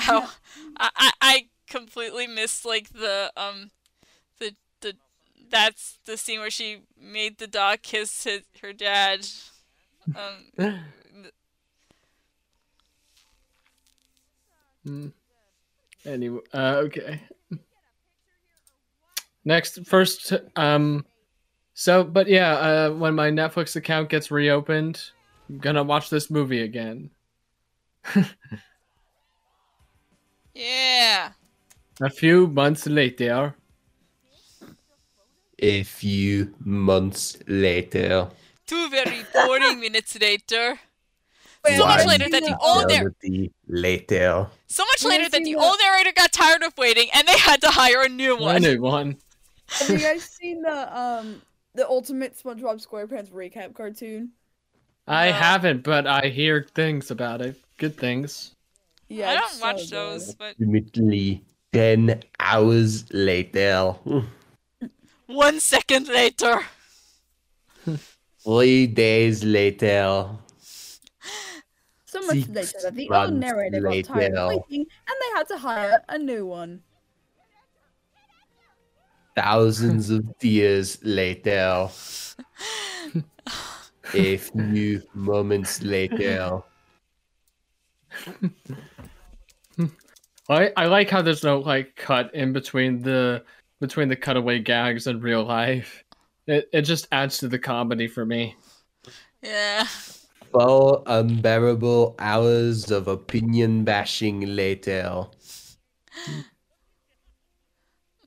Oh, I, I completely missed like the um the the that's the scene where she made the dog kiss his, her dad. Um Hmm. Anyway, uh, okay. Next, first, um, so, but yeah, uh, when my Netflix account gets reopened, I'm gonna watch this movie again. yeah. A few months later, A few months later. Two very boring minutes later. Wait, So much later that the the, old narr- Eternity later. so much later that the the- old narrator got tired of waiting and they had to hire a new I one. knew one. Have you guys seen the um the Ultimate SpongeBob SquarePants recap cartoon? I No. haven't, but I hear things about it. Good things. Yeah, I don't so watch good. those, but Ultimately, ten hours later. one second later. Three days later. So much Six later that the months old narrator got tired of later. waiting, and they had to hire a new one. Thousands of years later. A few moments later. I I like how there's no like cut in between the between the cutaway gags and real life. It it just adds to the comedy for me. Yeah. Four unbearable hours of opinion bashing later.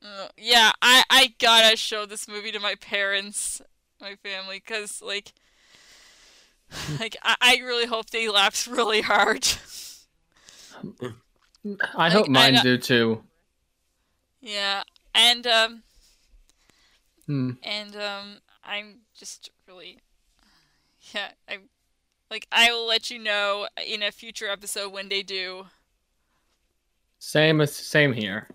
Uh, yeah, I I gotta show this movie to my parents, my family, cause like, like I, I really hope they laughed really hard. I hope I mine know- do too. yeah, and um, Hmm. and um, I'm just really, yeah, I'm like I will let you know in a future episode when they do. Same as same here.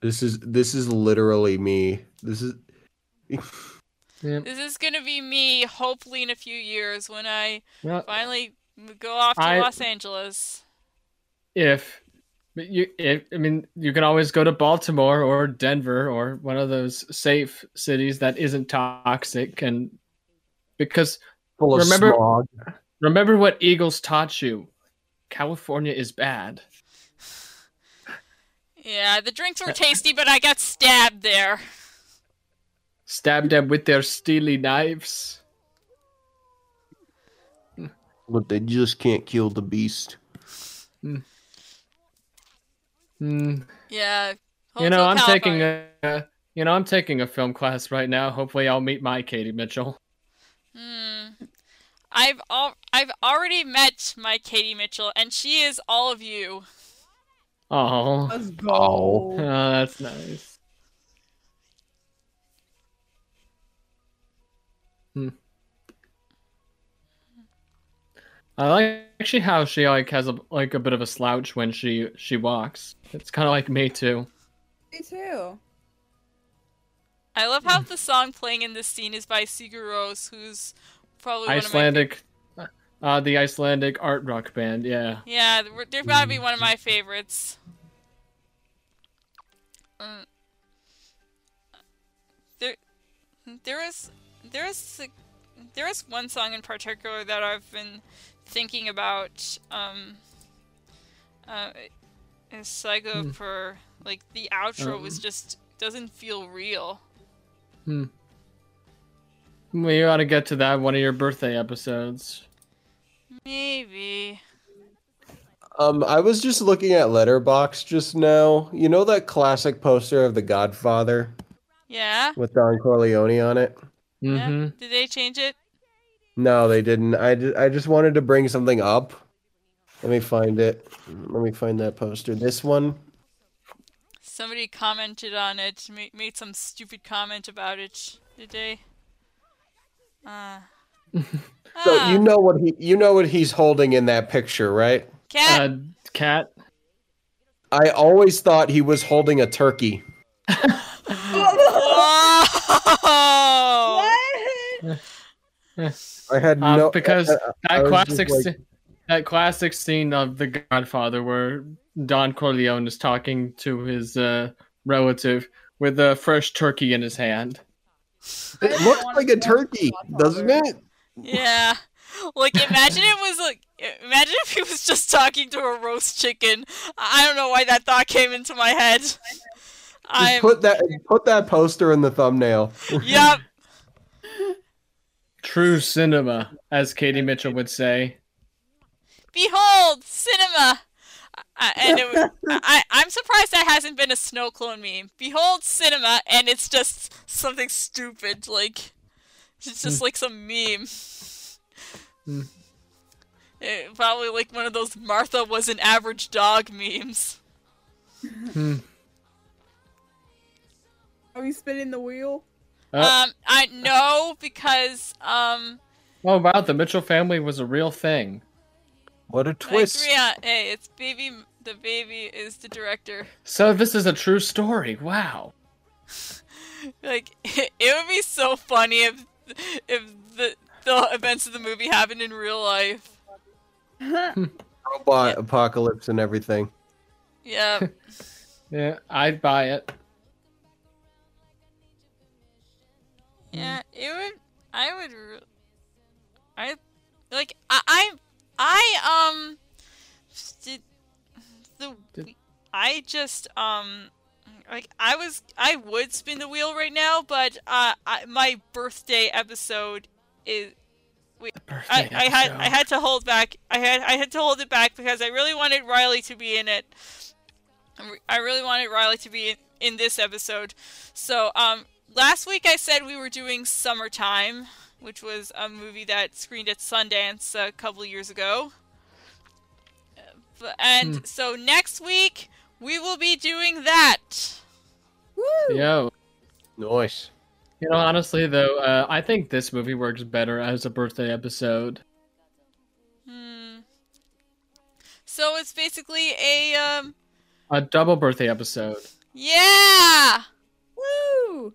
This is this is literally me. This is Yeah. This is gonna be me, hopefully in a few years when I Well, finally go off to I- Los Angeles. if but you if I mean you can always go to Baltimore or Denver or one of those safe cities that isn't toxic and because full of Remember- smog. remember what Eagles taught you. California is bad. Yeah, the drinks were tasty, but I got stabbed there. Stab them with their steely knives. But they just can't kill the beast. Hmm. Yeah. You know, I'm taking California. a, you know, I'm taking a film class right now. Hopefully, I'll meet my Katie Mitchell. Hmm. I've al- I've already met my Katie Mitchell, and she is all of you. Oh, Let's go. Oh. that's nice. Hmm. I like actually how she like has a like a bit of a slouch when she she walks. It's kind of like me too. Me too. I love how the song playing in this scene is by Sigur Rós, who's probably one of my Icelandic, uh, the Icelandic art rock band. Yeah. Yeah, they're- they've got to be one of my favorites. Mm. There, there is, there is, there is one song in particular that I've been thinking about. Um, uh, is Psycho Hmm. for like the outro was Um. just doesn't feel real. Hmm. We ought to get to that one of your birthday episodes. Maybe. Um, I was just looking at Letterboxd just now. You know that classic poster of The Godfather Yeah. with Don Corleone on it? Yeah. Mm-hmm. Did they change it? No, they didn't. I, I just wanted to bring something up. Let me find it. Let me find that poster. This one. Somebody commented on it, ma- made some stupid comment about it. Did they? Uh. So Ah, you know what he you know what he's holding in that picture, right? cat. Uh, cat. I always thought he was holding a turkey. Whoa! what? I had Um, no because I- I that was classic, like- that classic scene of The Godfather where Don Corleone is talking to his uh, relative with a fresh turkey in his hand. it looks like a turkey, doesn't it? Yeah. Like, imagine it was like, imagine if he was just talking to a roast chicken. I I don't know why that thought came into my head. I'm, put that put that poster in the thumbnail. yep. True cinema, as Katie Mitchell would say. Behold, cinema. Uh, and it was, I, I'm surprised that hasn't been a snow clone meme. Behold, cinema, and it's just something stupid, like it's just like some meme. Hmm. Eh, probably like one of those Martha was an average dog memes. Hmm. Are we spinning the wheel? Uh, Um, I know because um, oh wow, the Mitchell family was a real thing. What a twist! agree on. Hey, it's baby. The baby is the director. So this is a true story. Wow. Like it would be so funny if if the the events of the movie happened in real life. Robot apocalypse and everything. Yeah. Yeah, I'd buy it. Yeah, it would. I would. I like. I. I. I um. Did the. Did- I just um. Like I was, I would spin the wheel right now, but uh, I, my birthday episode is. Birthday I, I had, I had to hold back. I had, I had to hold it back because I really wanted Riley to be in it. I I really wanted Riley to be in, in this episode. So, um, last week I said we were doing Summertime, which was a movie that screened at Sundance a couple years ago. Uh, And Hmm. so next week we will be doing that. Woo! Yo, Nice. you know, honestly though, uh, I think this movie works better as a birthday episode. Hmm. So it's basically a um. A double birthday episode. Yeah. Woo!